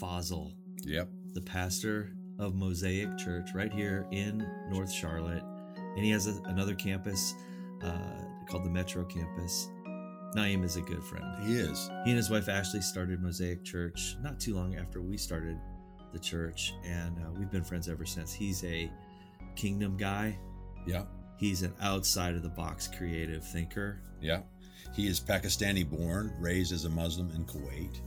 Fazal, Yep. the pastor of Mosaic Church right here in North Charlotte. And he has a, another campus uh, called the Metro Campus. Naeem is a good friend. He is. He and his wife Ashley started Mosaic Church not too long after we started the church, and uh, we've been friends ever since. He's a kingdom guy. Yeah. He's an outside of the box creative thinker. Yeah. He is Pakistani born, raised as a Muslim in Kuwait.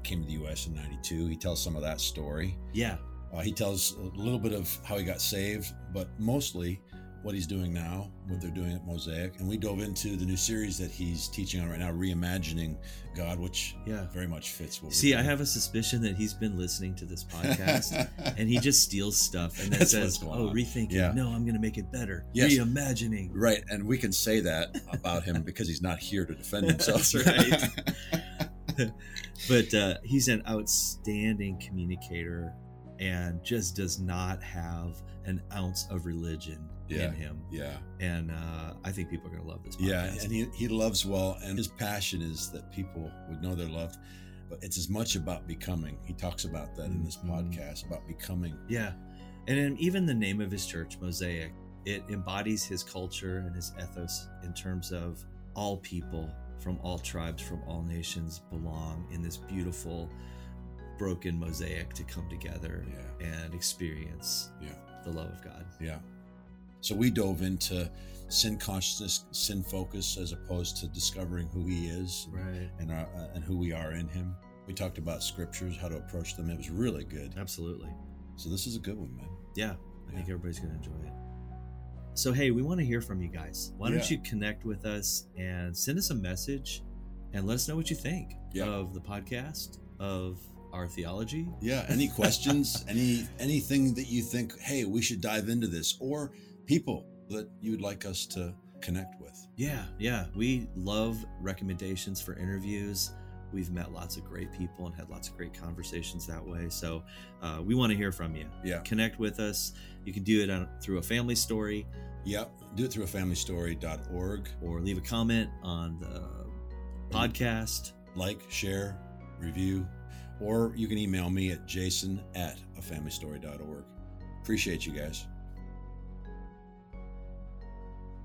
Uh, came to the U.S. in '92. He tells some of that story. Yeah, Uh, he tells a little bit of how he got saved, but mostly what he's doing now, what they're doing at Mosaic. And we dove into the new series that he's teaching on right now, Reimagining God, which yeah. very much fits what we're See, I have a suspicion that he's been listening to this podcast and he just steals stuff and then That's says, "Oh, on. rethinking. Yeah. No, I'm going to make it better. Yes. Reimagining." Right, and we can say that about him because he's not here to defend himself. That's right. but uh, he's an outstanding communicator and just does not have an ounce of religion Yeah. in him. yeah, And uh, I think people are going to love this. yeah, and he, he loves well, and his passion is that people would know they're loved. But it's as much about becoming. He talks about that in this Mhm. podcast about becoming. Yeah. And then even the name of his church, Mosaic, it embodies his culture and his ethos in terms of all people from all tribes, from all nations belong in this beautiful, broken mosaic to come together Yeah. and experience Yeah. the love of God. Yeah. So we dove into sin consciousness, sin focus, as opposed to discovering who He is Right. and our, uh, and who we are in Him. We talked about scriptures, how to approach them. It was really good. Absolutely. So this is a good one, man. Yeah. I think everybody's going to enjoy it. So, hey, we want to hear from you guys. Why don't you connect with us and send us a message and let us know what you think Yeah. of the podcast, of our theology, Yeah. Any questions? any anything that you think, hey, we should dive into this, or people that you'd like us to connect with? Yeah, yeah. We love recommendations for interviews. We've met lots of great people and had lots of great conversations that way. So uh, we want to hear from you. Yeah. Connect with us. You can do it on, through a family story Yep. Do it through a familystory.org. or leave a comment on the podcast. Like, share, review, or you can email me at jason at a familystory.org. Appreciate you guys.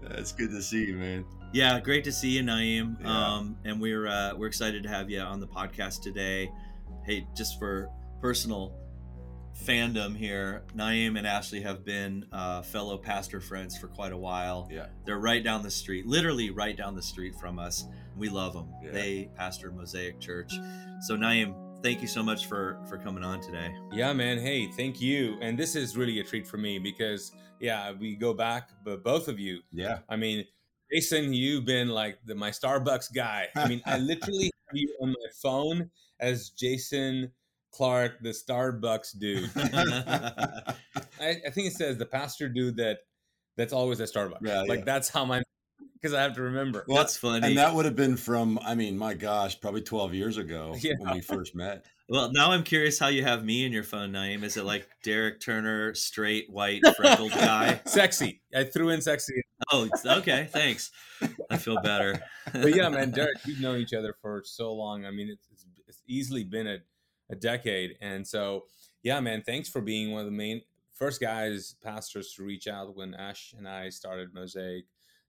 It's good to see you, man. Yeah, great to see you, Naeem. Yeah. Um, and we're uh, we're excited to have you on the podcast today. Hey, just for personal fandom here, Naeem and Ashley have been uh, fellow pastor friends for quite a while. Yeah. They're right down the street, literally right down the street from us. We love them. Yeah. They pastor Mosaic Church. So Naeem, thank you so much for for coming on today. Yeah, man. Hey, thank you. And this is really a treat for me because, yeah, we go back, but both of you, Yeah. I mean, Jason, you've been like the, my Starbucks guy. I mean, I literally have you on my phone as Jason Clark, the Starbucks dude. I, I think it says the pastor dude that that's always at Starbucks. Yeah, like yeah. that's how my because I have to remember. Well, That's funny. And that would have been from, I mean, my gosh, probably 12 years ago Yeah. when we first met. well, now I'm curious how you have me in your phone, Naeem. Is it like Derek Turner, straight, white, freckled guy? sexy. I threw in sexy. Oh, okay. Thanks. I feel better. But yeah, man, Derek, we've known each other for so long. I mean, it's, it's, it's easily been a, a decade. And so, yeah, man, thanks for being one of the main first guys, pastors to reach out when Ash and I started Mosaic.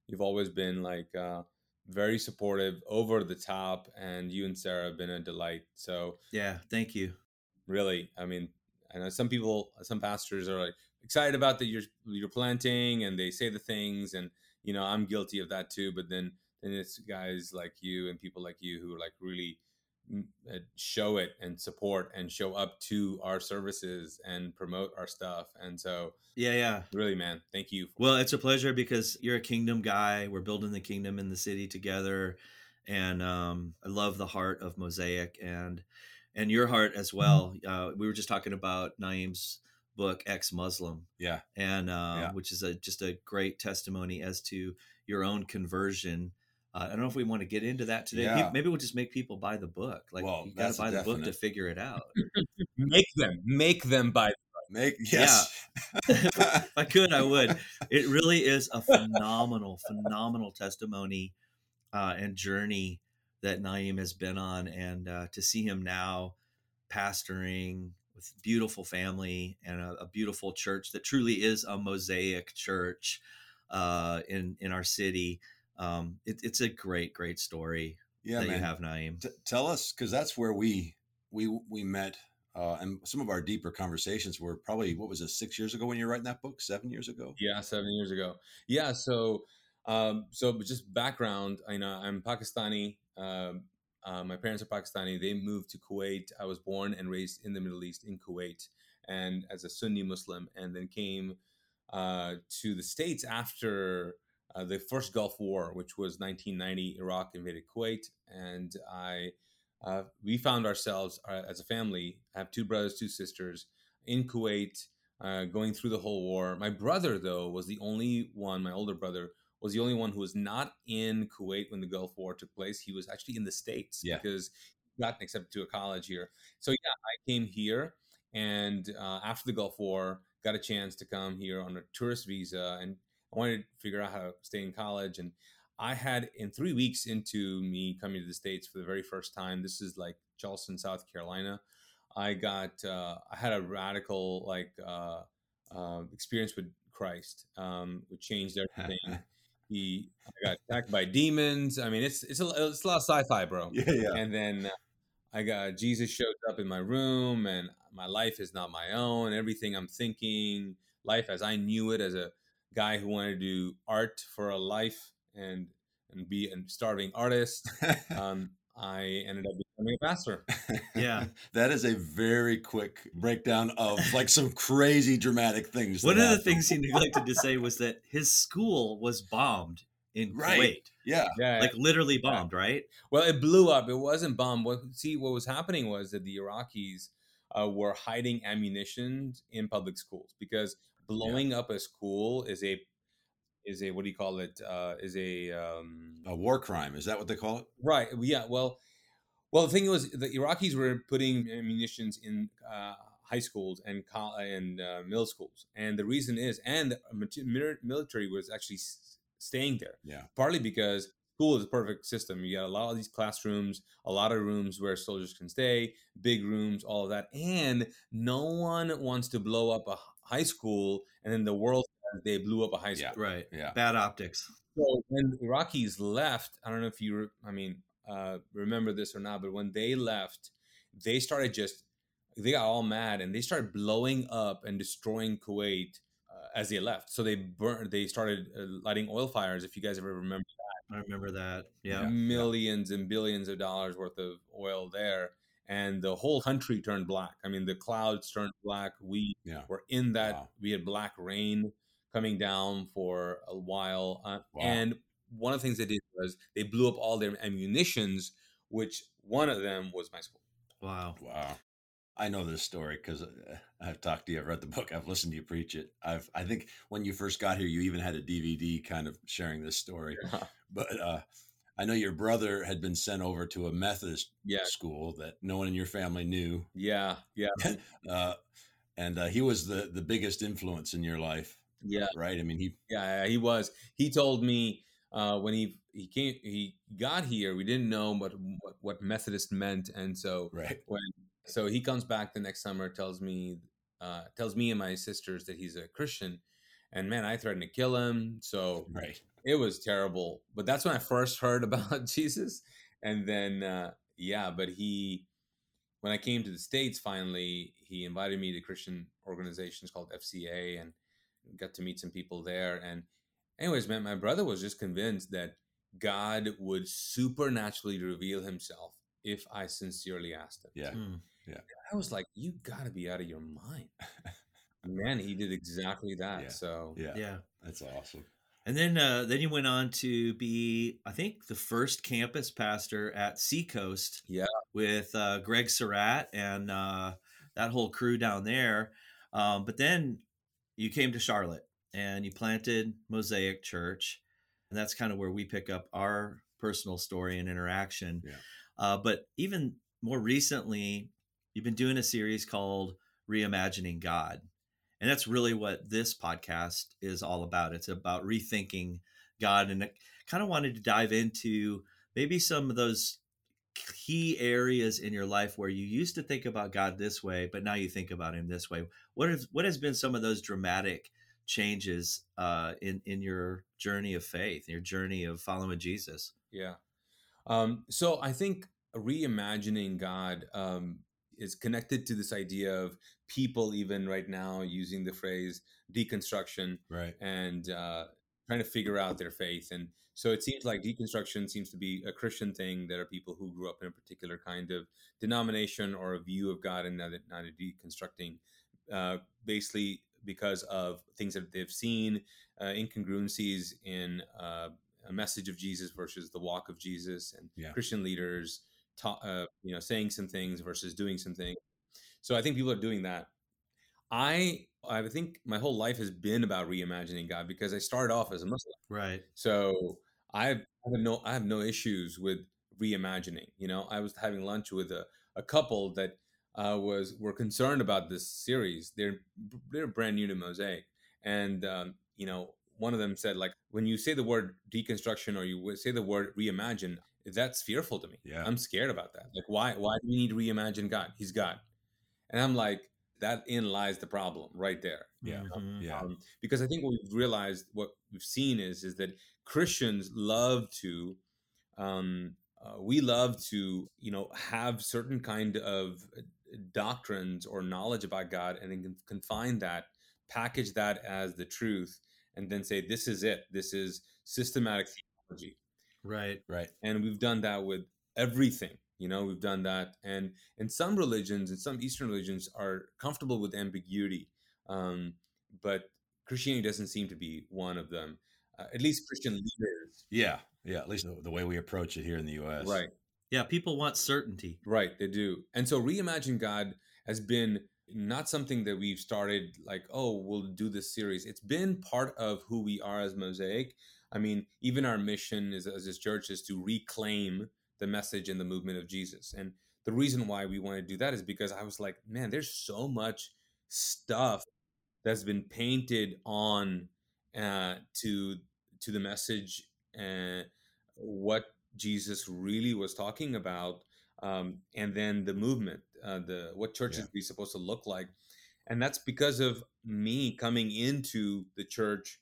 You've always been like uh, very supportive, over the top, and you and Sarah have been a delight. So, Yeah. Thank you. really, I mean, I know some people, some pastors are like excited about that you're you're planting, and they say the things, and you know, I'm guilty of that too. But then then it's guys like you and people like you who are like really mm, uh, show it and support and show up to our services and promote our stuff. And so, Yeah. Yeah. really, man, thank you. Well, it's a pleasure because you're a kingdom guy. We're building the kingdom in the city together, and um, I love the heart of Mosaic and and your heart as well. Uh, we were just talking about Naeem's book, Ex Muslim, Yeah. and uh, Yeah. which is a just a great testimony as to your own conversion. Uh, I don't know if we want to get into that today. Yeah. Maybe we'll just make people buy the book. Like Well, you gotta buy the book to figure it out. Make them, make them buy. Make, yes. if I could, I would. It really is a phenomenal, phenomenal testimony uh, and journey that Naeem has been on, and uh, to see him now pastoring with beautiful family and a, a beautiful church that truly is a mosaic church uh, in in our city. Um, it, it's a great, great story Yeah, that man. you have, Naeem. T- tell us, because that's where we we we met, uh, and some of our deeper conversations were probably what was it six years ago when you were writing that book? Seven years ago? Yeah, seven years ago. Yeah, so um, so just background. I know I'm Pakistani. Um, uh, my parents are Pakistani. They moved to Kuwait. I was born and raised in the Middle East in Kuwait, and as a Sunni Muslim, and then came uh, to the states after uh, the first Gulf War, which was 1990. Iraq invaded Kuwait, and I uh, we found ourselves uh, as a family. I have two brothers, two sisters in Kuwait uh, going through the whole war. My brother, though, was the only one, my older brother, was the only one who was not in Kuwait when the Gulf War took place. He was actually in the States Yeah. because he got accepted to a college here. So, yeah, I came here and uh, after the Gulf War, got a chance to come here on a tourist visa and I wanted to figure out how to stay in college. And I had, in three weeks into me coming to the States for the very first time, this is like Charleston, South Carolina. I got uh, I had a radical like uh, uh, experience with Christ, um, which changed everything. He got attacked by demons. I mean, it's it's a it's a lot of sci-fi, bro. Yeah, yeah. And then uh, I got Jesus showed up in my room, and my life is not my own. Everything I'm thinking, life as I knew it, as a guy who wanted to do art for a life and and be a starving artist. Um, I ended up becoming a pastor. Yeah. that is a very quick breakdown of like some crazy dramatic things. One that of the things he neglected to say was that his school was bombed in Right. Kuwait, Yeah. Yeah, like literally bombed, right? Well, it blew up. It wasn't bombed. What see what was happening was that the Iraqis uh, were hiding ammunition in public schools because blowing up a school is a is a what do you call it? Uh, is a um, A war crime. Is that what they call it? right? Yeah. Well, well, the thing was the Iraqis were putting munitions in uh, high schools and and uh, middle schools, and the reason is, and the military was actually staying there Yeah. partly because school is a perfect system. You got a lot of these classrooms, a lot of rooms where soldiers can stay, big rooms, all of that. And no one wants to blow up a high school and then the world says they blew up a high Yeah. school. Right. Yeah. Bad optics. So when the Iraqis left, I don't know if you, re- I mean, uh, remember this or not, but when they left, they started just, they got all mad and they started blowing up and destroying Kuwait uh, as they left. So they burned, they started uh, lighting oil fires. If you guys ever remember that, I remember that. Yeah. Yeah. millions and billions of dollars worth of oil there and the whole country turned black i mean the clouds turned black we Yeah. were in that Wow. we had black rain coming down for a while uh, Wow. and one of the things they did was they blew up all their ammunitions which one of them was my school Wow. Wow. I know this story because I've talked to you. I've read the book. I've listened to you preach it. I've. I think when you first got here, you even had a DVD kind of sharing this story. But uh, I know your brother had been sent over to a Methodist yeah school that no one in your family knew, yeah yeah uh, and uh, he was the the biggest influence in your life, yeah right? I mean, he Yeah, yeah, he was. He told me uh, when he he came he got here, we didn't know what what, what Methodist meant, and so right. when so he comes back the next summer, tells me uh, tells me and my sisters that he's a Christian, and man, I threatened to kill him. So Right. it was terrible. But that's when I first heard about Jesus, and then uh, yeah, but he when I came to the states finally, he invited me to Christian organizations called FCA and got to meet some people there. And anyways, man, my brother was just convinced that God would supernaturally reveal Himself if I sincerely asked Him. Yeah. Hmm. I was like, you got to be out of your mind. Man, he did exactly that. Yeah. So Yeah. Yeah. That's awesome. And then uh, then you went on to be, I think, the first campus pastor at Seacoast. Yeah. With uh, Greg Surratt and uh, that whole crew down there. Um, but then you came to Charlotte and you planted Mosaic Church. And that's kind of where we pick up our personal story and interaction. Yeah. Uh, but even more recently, you've been doing a series called Reimagining God. And that's really what this podcast is all about. It's about rethinking God. And I kind of wanted to dive into maybe some of those key areas in your life where you used to think about God this way, but now you think about Him this way? What has what has been some of those dramatic changes uh, in in your journey of faith, your journey of following Jesus? Yeah. Um, so I think reimagining God um, is connected to this idea of people, even right now, using the phrase deconstruction, right, and uh, trying to figure out their faith. And so it seems like deconstruction seems to be a Christian thing. There are people who grew up in a particular kind of denomination or a view of God, and now they're, now they're deconstructing, uh, basically because of things that they've seen, uh, incongruencies in uh, a message of Jesus versus the walk of Jesus, and Yeah. Christian leaders, ta- uh, you know, saying some things versus doing some things. So I think people are doing that. I I think my whole life has been about reimagining God because I started off as a Muslim. Right. So I have, I have no I have no issues with reimagining. You know, I was having lunch with a, a couple that uh, was were concerned about this series. They're they're brand new to Mosaic, and um, you know, one of them said like, when you say the word deconstruction or you say the word reimagine, that's fearful to me. Yeah. I'm scared about that. Like, why why do we need to reimagine God? He's God, and I'm like, that in lies the problem right there. Yeah. Mhm. yeah, Um, because I think what we've realized, what we've seen is, is that Christians love to, um, uh, we love to, you know, have certain kind of doctrines or knowledge about God, and then can confine that, package that as the truth, and then say, this is it. This is systematic theology Right. right, and we've done that with everything you know we've done that and in some religions and some eastern religions are comfortable with ambiguity um, but christianity doesn't seem to be one of them uh, at least christian leaders yeah, yeah. At least the, the way we approach it here in the U.S. right Yeah. People want certainty. right they do and so reimagine god has been not something that we've started like oh we'll do this series it's been part of who we are as mosaic i mean even our mission is, as this church is to reclaim the message and the movement of jesus and the reason why we want to do that is because i was like man there's so much stuff that's been painted on uh, to to the message and what jesus really was talking about um, and then the movement, uh, the what church Yeah. is we supposed to look like, and that's because of me coming into the church,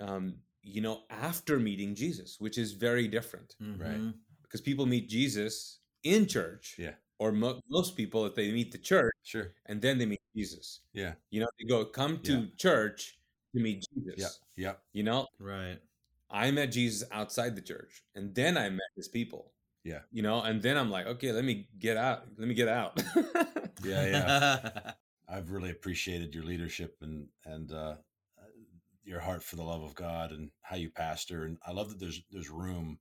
um, you know, after meeting Jesus, which is very different Right. Mhm. because people meet Jesus in church, Yeah. or mo- most people if they meet the church Sure. and then they meet Jesus, Yeah. you know, they go come to Yeah. church to meet Jesus, Yeah. Yeah. you know, Right. I met Jesus outside the church, and then I met his people. Yeah. You know, and then I'm like, okay, let me get out. Let me get out. Yeah. Yeah. I've really appreciated your leadership and and uh, your heart for the love of God and how you pastor. And I love that there's there's room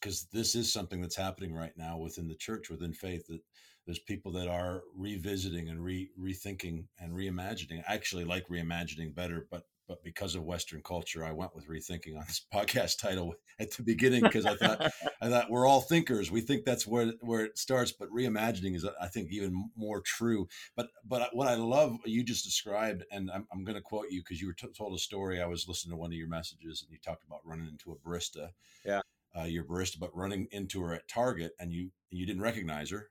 because this is something that's happening right now within the church, within faith. That there's people that are revisiting and re rethinking and reimagining. I actually like reimagining better, but but because of Western culture, I went with rethinking on this podcast title at the beginning because I thought I thought we're all thinkers. We think that's where where it starts, but reimagining is, I think, even more true. But but what I love you just described, and I'm, I'm going to quote you because you were t- told a story. I was listening to one of your messages, and you talked about running into a barista. Yeah. uh, your barista, but running into her at Target, and you you didn't recognize her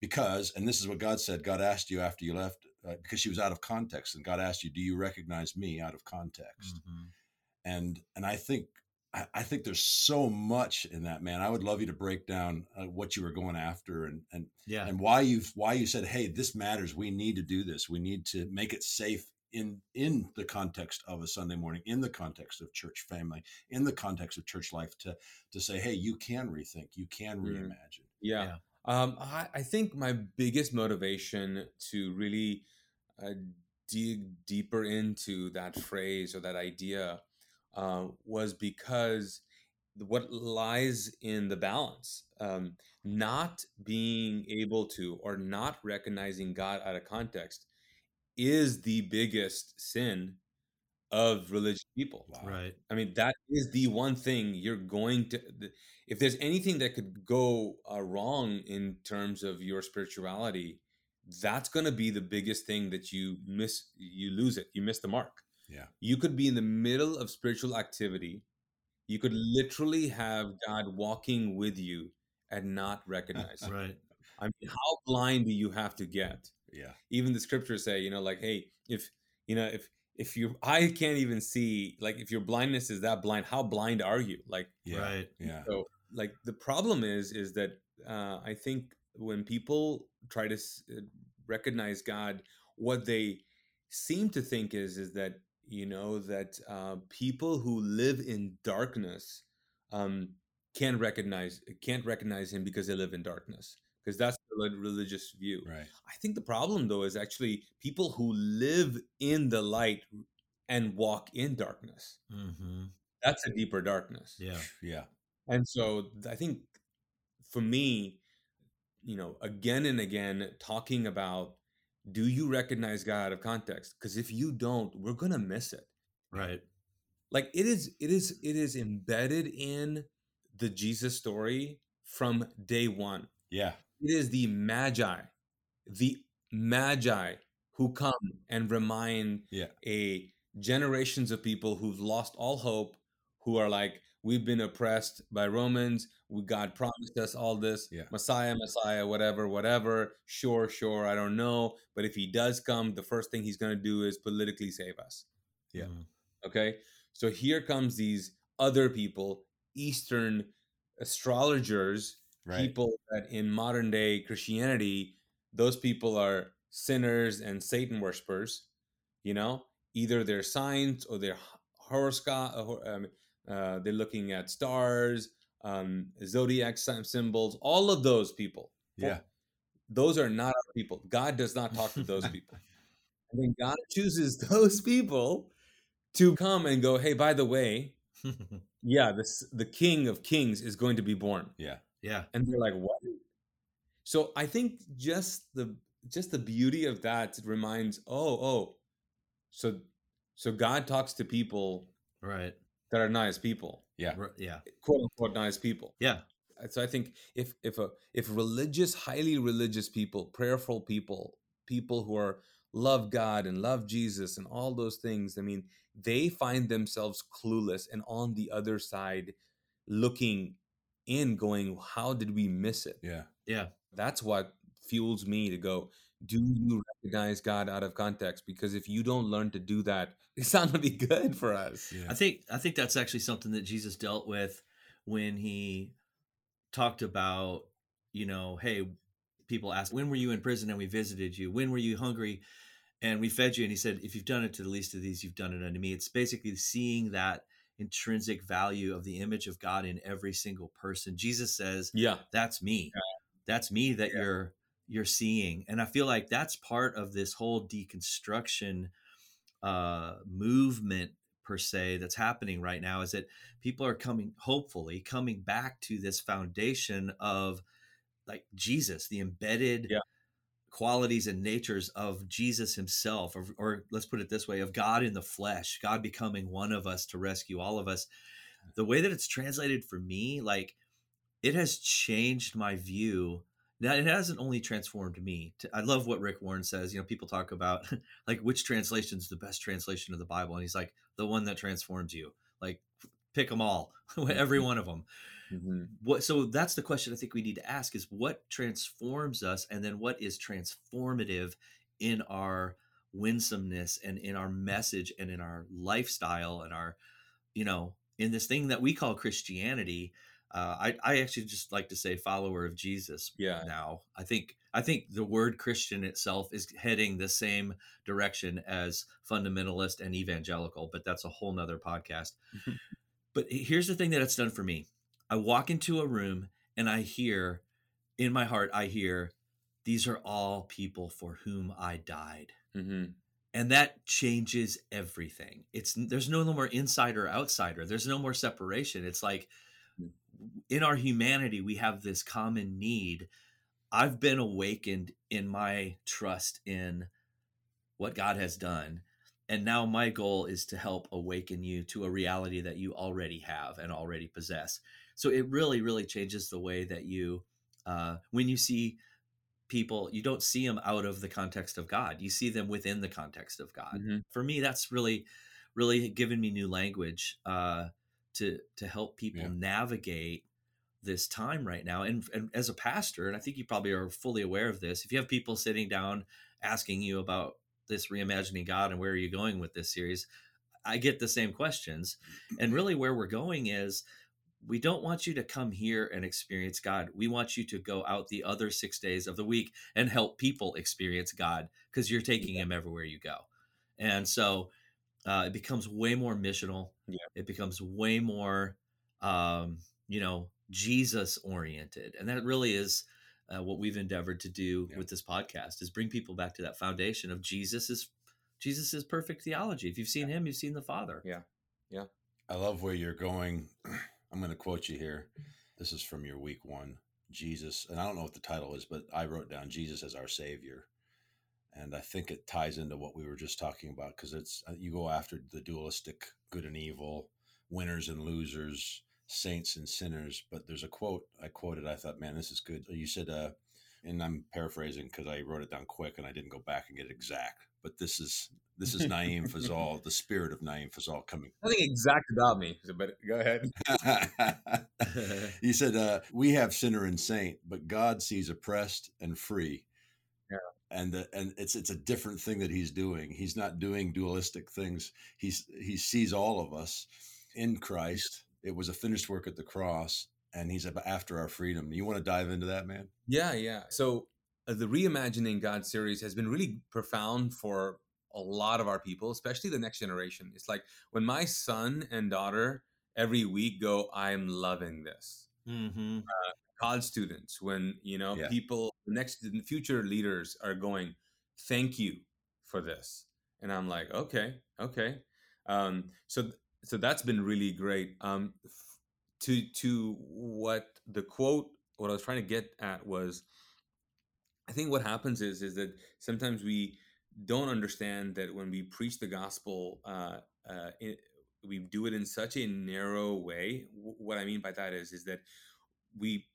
because, and this is what God said. God asked you after you left uh, because she was out of context, and God asked you, "Do you recognize me out of context?" Mhm. and and I think I, I think there's so much in that man. I would love you to break down uh, what you were going after and and Yeah. and why you why you said, hey, this matters. We need to do this. We need to make it safe in in the context of a Sunday morning, in the context of church family, in the context of church life, to to say, hey, you can rethink, you can Mm. reimagine. yeah. Yeah. Um, I, I think my biggest motivation to really uh, dig deeper into that phrase or that idea uh, was because what lies in the balance, um, not being able to or not recognizing God out of context, is the biggest sin of religious people. Wow. Right. I mean, that is the one thing you're going to. If there's anything that could go uh, wrong in terms of your spirituality, that's going to be the biggest thing that you miss. You lose it. You miss the mark. Yeah. You could be in the middle of spiritual activity. You could literally have God walking with you, and not recognize it. Right. I mean, how blind do you have to get? Yeah. Even the scriptures say, you know, like, hey, if you know, if if your eye can't even see, like, if your blindness is that blind, how blind are you? Like, Yeah. Right. Yeah. so, like, the problem is, is that uh, I think when people try to uh, recognize God, what they seem to think is, is that you know that uh, people who live in darkness um, can't recognize can't recognize Him because they live in darkness. Because that's the religious view. Right. I think the problem though is actually people who live in the light and walk in darkness. Mm-hmm. That's a deeper darkness. Yeah. Yeah. And so I think for me, you know, again and again talking about do you recognize God out of context? Because if you don't, we're gonna miss it. Right. Like it is, it is, it is embedded in the Jesus story from day one. Yeah. It is the magi, the magi who come and remind Yeah. a generations of people who've lost all hope, who are like, we've been oppressed by Romans. We God promised us all this, Yeah. Messiah, Messiah, whatever, whatever. Sure, sure, I don't know, but if he does come, the first thing he's going to do is politically save us. Yeah. Mhm. Okay, so here comes these other people, Eastern astrologers Right. people that in modern day Christianity, those people are sinners and Satan worshippers. You know, either they're signs or they're horoscope. Uh, they're looking at stars, um, zodiac symbols. All of those people. Yeah. Those are not our people. God does not talk to those people. and then God chooses those people to come and go. Hey, by the way, yeah, this the King of Kings is going to be born Yeah. yeah. and they're like what so i think just the just the beauty of that reminds oh oh so so god talks to people Right. That are nice people Yeah. Yeah. quote unquote nice people Yeah. so i think if if a if religious highly religious people prayerful people people who are love god and love jesus and all those things i mean they find themselves clueless and on the other side looking in going how did we miss it Yeah. Yeah. that's what fuels me to go do you recognize god out of context because if you don't learn to do that it's not going to be good for us Yeah. I think I think that's actually something that Jesus dealt with when he talked about, you know, hey, people ask, when were you in prison and we visited you? When were you hungry and we fed you? And he said, if you've done it to the least of these, you've done it unto me. It's basically seeing that intrinsic value of the image of God in every single person. Jesus says, yeah that's me that's me that Yeah. you're you're seeing and i feel like that's part of this whole deconstruction uh movement per se that's happening right now is that people are coming hopefully coming back to this foundation of like jesus the embedded Yeah. qualities and natures of jesus himself or, or let's put it this way of god in the flesh god becoming one of us to rescue all of us the way that it's translated for me like it has changed my view now it hasn't only transformed me to, i love what rick warren says you know people talk about like which translation is the best translation of the bible? And he's like the one that transforms you. Like pick them all every one of them Mhm. what so that's the question i think we need to ask is what transforms us and then what is transformative in our winsomeness and in our message and in our lifestyle and our you know in this thing that we call christianity uh, I, I actually just like to say follower of jesus Yeah. now i think i think the word christian itself is heading the same direction as fundamentalist and evangelical but that's a whole nother podcast but here's the thing that it's done for me I walk into a room and I hear, in my heart, I hear, these are all people for whom I died. Mhm. And that changes everything. It's there's no more insider outsider. There's no more separation. It's like in our humanity, we have this common need. I've been awakened in my trust in what God has done. And now my goal is to help awaken you to a reality that you already have and already possess. So it really, really changes the way that you, uh, when you see people, you don't see them out of the context of God. You see them within the context of God. Mhm. For me, that's really, really given me new language uh, to to help people Yeah. navigate this time right now. And, and as a pastor, and I think you probably are fully aware of this, if you have people sitting down asking you about this reimagining God and where are you going with this series, I get the same questions. And really, where we're going is we don't want you to come here and experience God. We want you to go out the other six days of the week and help people experience God because you're taking yeah. Him everywhere you go. And so uh, it becomes way more missional. Yeah. It becomes way more, um, you know, Jesus oriented. And that really is uh, what we've endeavored to do yeah. with this podcast is bring people back to that foundation of Jesus is Jesus is perfect theology. If you've seen him, you've seen the Father. Yeah. Yeah. I love where you're going. I'm going to quote you here. This is from your week one. Jesus, and I don't know what the title is, but I wrote down Jesus as our Savior. And I think it ties into what we were just talking about because it's uh, you go after the dualistic good and evil, winners and losers, saints and sinners. But there's a quote I quoted. I thought, man, this is good. You said, uh, and I'm paraphrasing because I wrote it down quick and I didn't go back and get it exact. But this is this is Naeem Fazal, the spirit of Naeem Fazal coming. Nothing exact about me, but go ahead. he said, uh, "We have sinner and saint, but God sees oppressed and free." Yeah. And the, and it's it's a different thing that he's doing. He's not doing dualistic things. He's he sees all of us in Christ. It was a finished work at the cross, and he's after our freedom. You want to dive into that, man? Yeah, yeah. So uh, the reimagining God series has been really profound for a lot of our people, especially the next generation. It's like when my son and daughter every week go, I'm loving this. Mm-hmm. Uh, college students, when, you know, yeah. people, the next future leaders are going, thank you for this. And I'm like, okay, okay. Um, so, so that's been really great. Um, to, to what the quote, what I was trying to get at was, I think what happens is, is that sometimes we, don't understand that when we preach the gospel, uh, uh, it, we do it in such a narrow way. W- what I mean by that is, is that we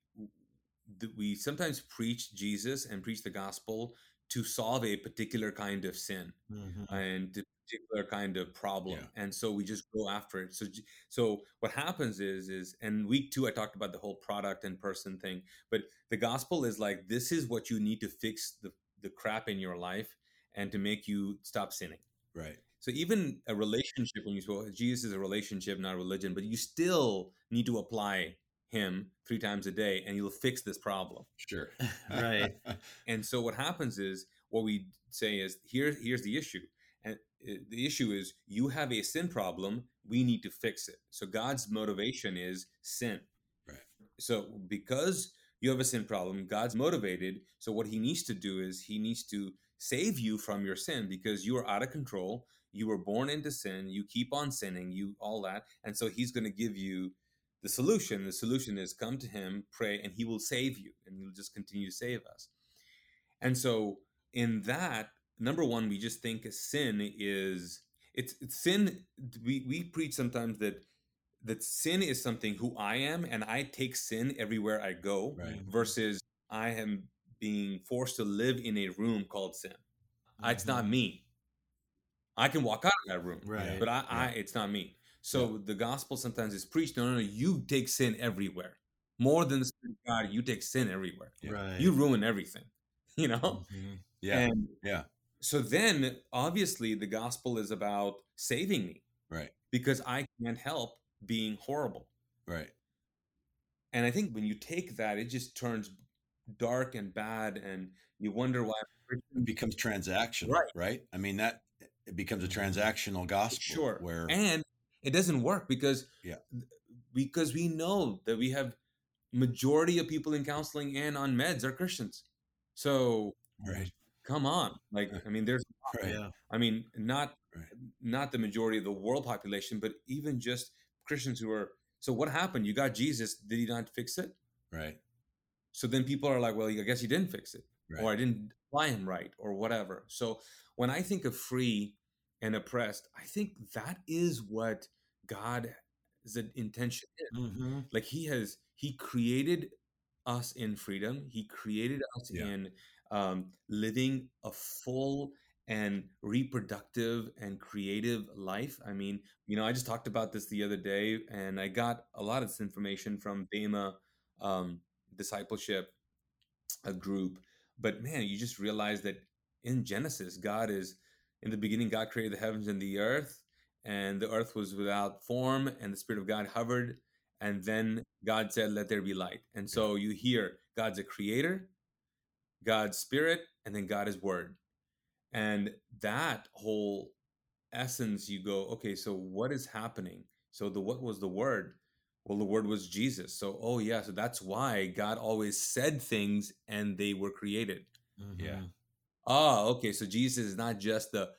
we sometimes preach Jesus and preach the gospel to solve a particular kind of sin mm-hmm. and a particular kind of problem, yeah. and so we just go after it. So, so what happens is, is and week two I talked about the whole product and person thing, but the gospel is like this is what you need to fix the the crap in your life and to make you stop sinning. Right. So even a relationship, when you say Jesus is a relationship, not a religion, but you still need to apply him three times a day and you'll fix this problem. Sure. right. and so what happens is what we say is here here's the issue. And uh, the issue is you have a sin problem, we need to fix it. So God's motivation is sin. Right. So because you have a sin problem, God's motivated, so what he needs to do is he needs to save you from your sin because you are out of control. You were born into sin. You keep on sinning, you all that. And so he's going to give you the solution. The solution is come to him, pray, and he will save you and he'll just continue to save us. And so in that, number one, we just think sin is it's, it's sin. We, we preach sometimes that that sin is something who I am and I take sin everywhere I go right. versus I am being forced to live in a room called sin. Mm-hmm. It's not mm-hmm. me. I can walk out of that room, right? But I, yeah. I it's not me. So yeah. the gospel sometimes is preached. No, no, no. You take sin everywhere. More than the spirit of God, you take sin everywhere. Right. You ruin everything. You know. Mm-hmm. Yeah. And yeah. So then, obviously, the gospel is about saving me. Right. Because I can't help being horrible. Right. And I think when you take that, it just turns dark and bad, and you wonder why it becomes transactional, right? Right. I mean that it becomes a transactional gospel, sure. Where and it doesn't work because yeah, because we know that we have majority of people in counseling and on meds are Christians. So right. come on, like uh, I mean, there's right. yeah. I mean, not right. not the majority of the world population, but even just Christians who are. So what happened? You got Jesus. Did he not fix it? Right. So then people are like, well, I guess he didn't fix it, right. or I didn't apply him right, or whatever. So when I think of free and oppressed, I think that is what God's intention is. Mm-hmm. Like He has, He created us in freedom. He created us yeah. in um, living a full and reproductive and creative life. I mean, you know, I just talked about this the other day, and I got a lot of this information from Bema um, discipleship a group. But man, you just realize that in Genesis, God is in the beginning, God created the heavens and the earth, and the earth was without form, and the Spirit of God hovered. And then God said, Let there be light. And so you hear God's a creator, God's spirit, and then God is word. And that whole essence, you go, okay, so what is happening? So the what was the word? Well, the word was Jesus. So, oh yeah, so that's why God always said things and they were created. Mm-hmm. Yeah. Ah, okay. So Jesus is not just the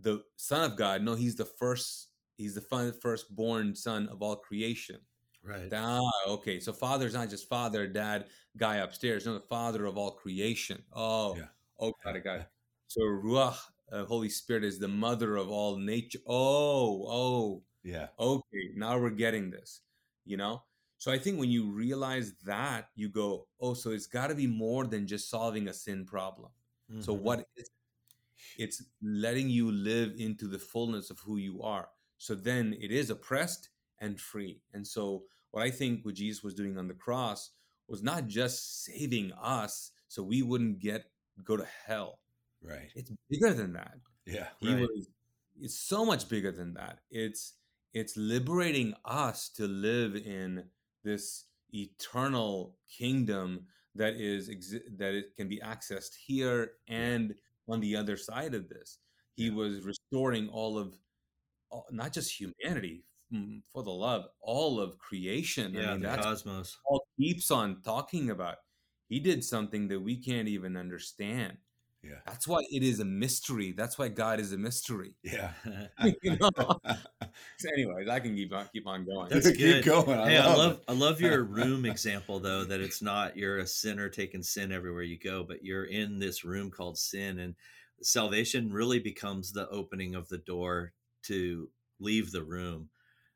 the Son of God. No, he's the first. He's the firstborn Son of all creation. Right. Ah, okay. So Father's not just Father, Dad, guy upstairs. No, the Father of all creation. Oh, yeah. oh, got it, got it. So Ruach, uh, Holy Spirit, is the mother of all nature. Oh, oh, yeah. Okay, now we're getting this you know so i think when you realize that you go oh so it's got to be more than just solving a sin problem mm-hmm. so what is it? it's letting you live into the fullness of who you are so then it is oppressed and free and so what i think what jesus was doing on the cross was not just saving us so we wouldn't get go to hell right it's bigger than that yeah he right. was it's so much bigger than that it's it's liberating us to live in this eternal kingdom that is that it can be accessed here and on the other side of this he was restoring all of not just humanity mm, for the love all of creation yeah, i mean that's cosmos all keeps on talking about he did something that we can't even understand yeah. That's why it is a mystery. That's why God is a mystery. Yeah. you know? so anyways, I can keep on keep on going. That's good. Keep going. I hey, love I love it. I love your room example though, that it's not you're a sinner taking sin everywhere you go, but you're in this room called sin and salvation really becomes the opening of the door to leave the room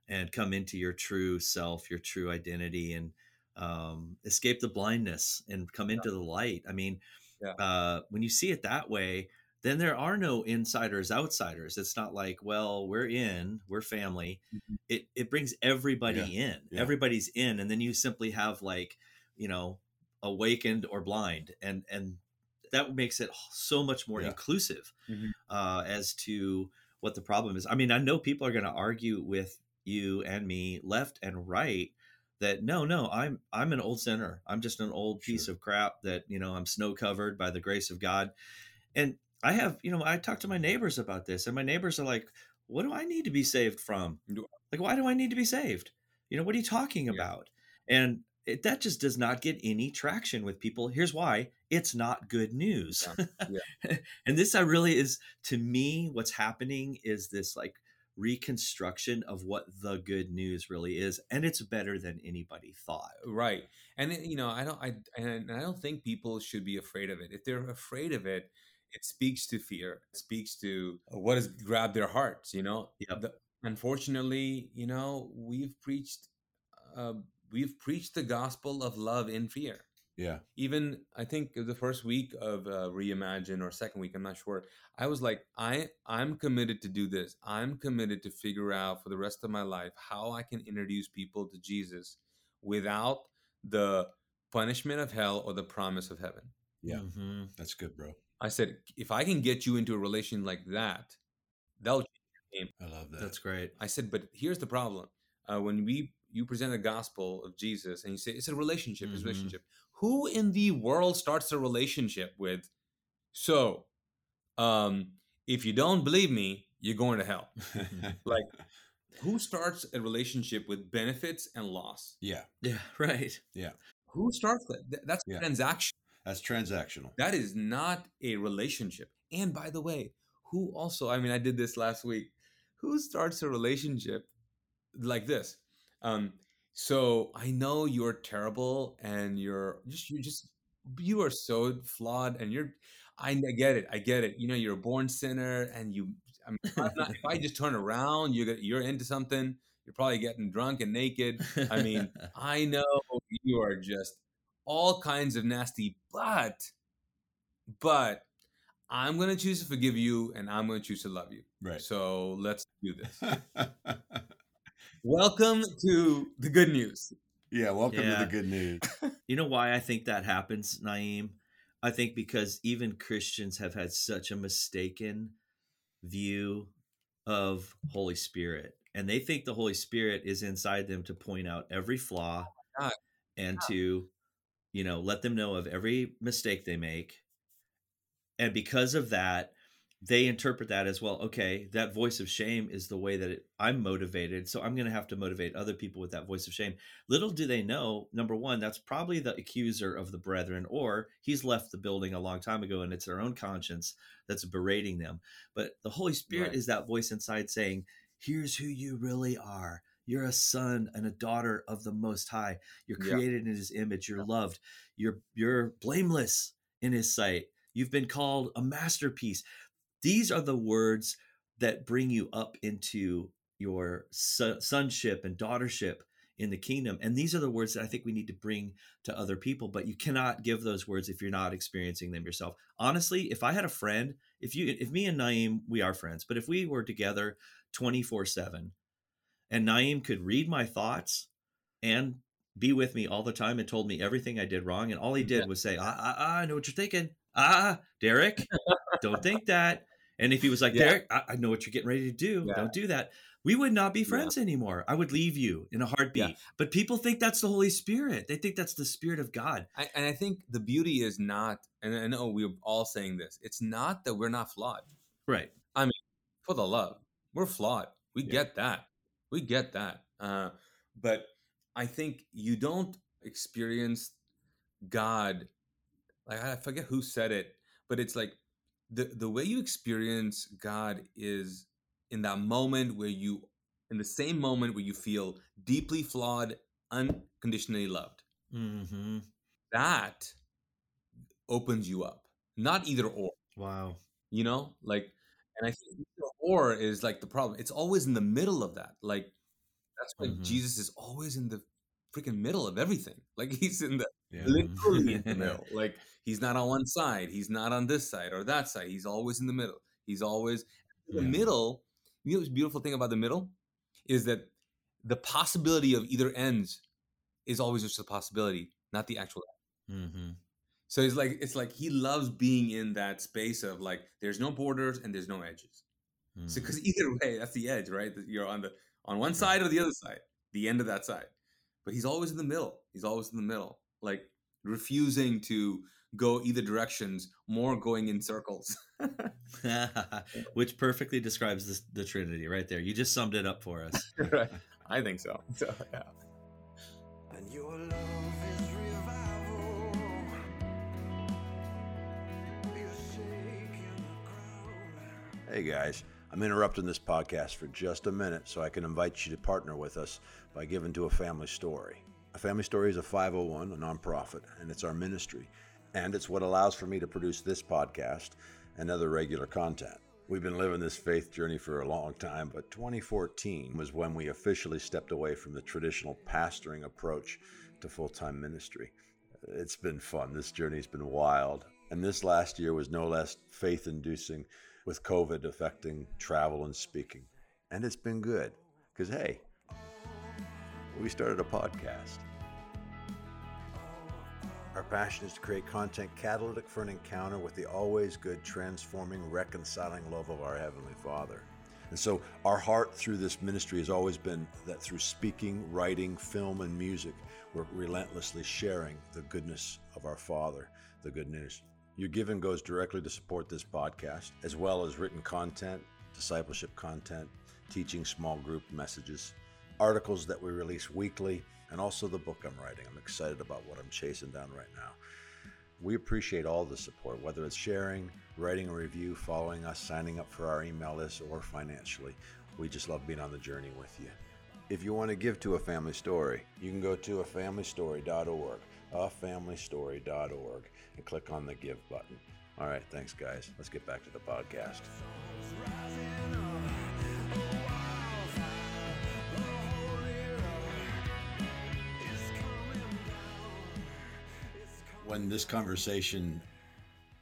and come into your true self, your true identity and um, escape the blindness and come into the light. I mean, yeah. uh, when you see it that way, then there are no insiders, outsiders. It's not like, well, we're in, we're family. Mm-hmm. It it brings everybody yeah. in. Yeah. Everybody's in, and then you simply have like, you know, awakened or blind, and and that makes it so much more yeah. inclusive mm-hmm. uh, as to what the problem is. I mean, I know people are going to argue with you and me left and right that no no i'm i'm an old sinner i'm just an old piece sure. of crap that you know i'm snow covered by the grace of god and i have you know i talk to my neighbors about this and my neighbors are like what do i need to be saved from like why do i need to be saved you know what are you talking yeah. about and it, that just does not get any traction with people here's why it's not good news yeah. Yeah. and this i really is to me what's happening is this like reconstruction of what the good news really is and it's better than anybody thought right and you know i don't i and i don't think people should be afraid of it if they're afraid of it it speaks to fear it speaks to what has grabbed their hearts you know yep. The, unfortunately you know we've preached uh, we've preached the gospel of love in fear yeah. Even I think the first week of uh, Reimagine or second week, I'm not sure. I was like, I I'm committed to do this. I'm committed to figure out for the rest of my life how I can introduce people to Jesus without the punishment of hell or the promise of heaven. Yeah. Mm-hmm. That's good, bro. I said, if I can get you into a relation like that, that'll change your game. I love that. That's great. I said, but here's the problem. Uh, when we you present the gospel of Jesus and you say it's a relationship, mm-hmm. it's a mm-hmm. relationship who in the world starts a relationship with so um if you don't believe me you're going to hell like who starts a relationship with benefits and loss yeah yeah right yeah who starts that that's yeah. transaction that's transactional. That is not a relationship. And by the way who also i mean i did this last week. Who starts a relationship like this? Um so I know you're terrible and you're just you just you are so flawed and you're I, get it I get it. You know you're a born sinner and you I mean, if, not, if I just turn around you're, you're into something you're probably getting drunk and naked. I mean I know you are just all kinds of nasty but but I'm gonna choose to forgive you and I'm gonna choose to love you right so let's do this Welcome to the good news. Yeah, welcome Yeah. to the good news. You know why I think that happens, Naeem? I think because even Christians have had such a mistaken view of Holy Spirit. And they think the Holy Spirit is inside them to point out every flaw oh God. and to, you know, let them know of every mistake they make. And because of that, they interpret that as well okay that voice of shame is the way that it, i'm motivated so i'm going to have to motivate other people with that voice of shame little do they know number one that's probably the accuser of the brethren or he's left the building a long time ago and it's their own conscience that's berating them but the holy spirit Right. is that voice inside saying here's who you really are you're a son and a daughter of the most high. You're Yeah. created in his image. You're loved. You're you're blameless in his sight. You've been called a masterpiece. These are the words that bring you up into your so- sonship and daughtership in the kingdom. And these are the words that i think we need to bring to other people but you cannot give those words if you're not experiencing them yourself. Honestly if i had a friend if you if me and naeem we are friends but if we were together 24 7 and naeem could read my thoughts and be with me all the time and told me everything i did wrong and all he did was say ah, ah, ah, i know what you're thinking ah derek don't think that and if he was like Yeah. derek I, I know what you're getting ready to do Yeah. don't do that we would not be friends anymore i would leave you in a heartbeat but people think that's the holy spirit they think that's the spirit of god I, and I think the beauty is not, and I know we're all saying this. It's not that we're not flawed. right I mean, For the love, we're flawed. We Yeah. get that. We get that. Uh, but I think you don't experience God. Like I forget who said it, but it's like the the way you experience God is in that moment where you, in the same moment where you feel deeply flawed, unconditionally loved. mm-hmm. That opens you up. Not either or. wow you know like and i think or is like the problem it's always in the middle of that like that's why Mhm. jesus is always in the freaking middle of everything like he's in the Yeah. literally in the middle like he's not on one side he's not on this side or that side he's always in the middle he's always the middle you know what's beautiful thing about the middle is that the possibility of either ends is always just a possibility not the actual mm-hmm. so it's like it's like he loves being in that space of like there's no borders and there's no edges. Mm. So because either way, that's the edge, right? You're on the on one side or the other side, the end of that side. But he's always in the middle. He's always in the middle, like refusing to go either directions, more going in circles. which perfectly describes the, the trinity right there you just summed it up for us right. I think so. So yeah. And your love is revival. You're shaking the ground. Hey guys, I'm interrupting this podcast for just a minute so I can invite you to partner with us by giving to a family story. A family story is a 501, a nonprofit, and it's our ministry. And it's what allows for me to produce this podcast and other regular content. We've been living this faith journey for a long time, but 2014 was when we officially stepped away from the traditional pastoring approach to full time ministry. It's been fun. This journey's been wild. And this last year was no less faith inducing with COVID affecting travel and speaking. And it's been good because, hey, we started a podcast. Our passion is to create content catalytic for an encounter with the always good, transforming, reconciling love of our Heavenly Father. And so, our heart through this ministry has always been that through speaking, writing, film, and music, we're relentlessly sharing the goodness of our Father, the good news. Your giving goes directly to support this podcast, as well as written content, discipleship content, teaching small group messages, articles that we release weekly, and also the book I'm writing. I'm excited about what I'm chasing down right now. We appreciate all the support, whether it's sharing, writing a review, following us, signing up for our email list, or financially. We just love being on the journey with you. If you want to give to a family story, you can go to afamilystory.org, afamilystory.org, and click on the give button. All right, thanks, guys. Let's get back to the podcast. When this conversation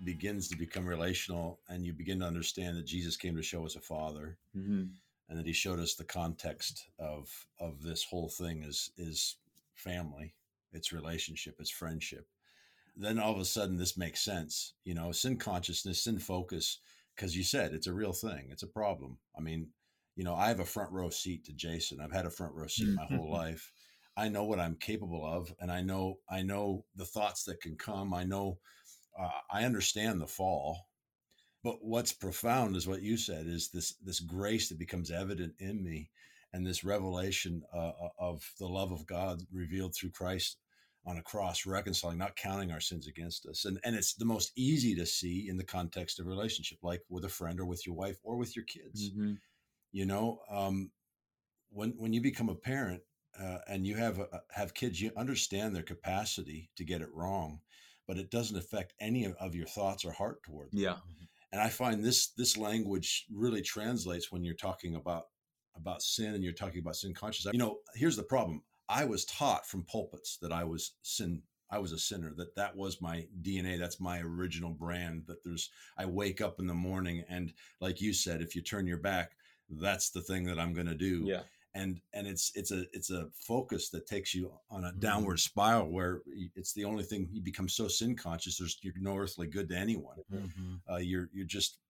begins to become relational and you begin to understand that Jesus came to show us a father Mm-hmm. and that he showed us the context of of this whole thing is is family, it's relationship, it's friendship. Then all of a sudden, this makes sense. You know, sin consciousness, sin focus, because you said it's a real thing, it's a problem. I mean, you know, I have a front row seat to Jason. I've had a front row seat my whole life. I know what I'm capable of, and I know I know the thoughts that can come. I know uh, I understand the fall, but what's profound is what you said is this this grace that becomes evident in me, and this revelation uh, uh of the love of God revealed through Christ on a cross, reconciling, not counting our sins against us, and and it's the most easy to see in the context of a relationship, like with a friend or with your wife or with your kids. Mm-hmm. You know, um, when when you become a parent uh, and you have a, have kids, you understand their capacity to get it wrong, but it doesn't affect any of, of your thoughts or heart toward them. Yeah. And I find this this language really translates when you're talking about about sin and you're talking about sin consciousness. You know, here's the problem. I was taught from pulpits that I was sin I was a sinner that that was my DNA that's my original brand that there's I wake up in the morning and like you said if you turn your back that's the thing that I'm going to do Yeah. and and it's it's a it's a focus that takes you on a Mhm. downward spiral where it's the only thing you become so sin conscious there's you're no earthly good to anyone Mhm. uh, you're you're just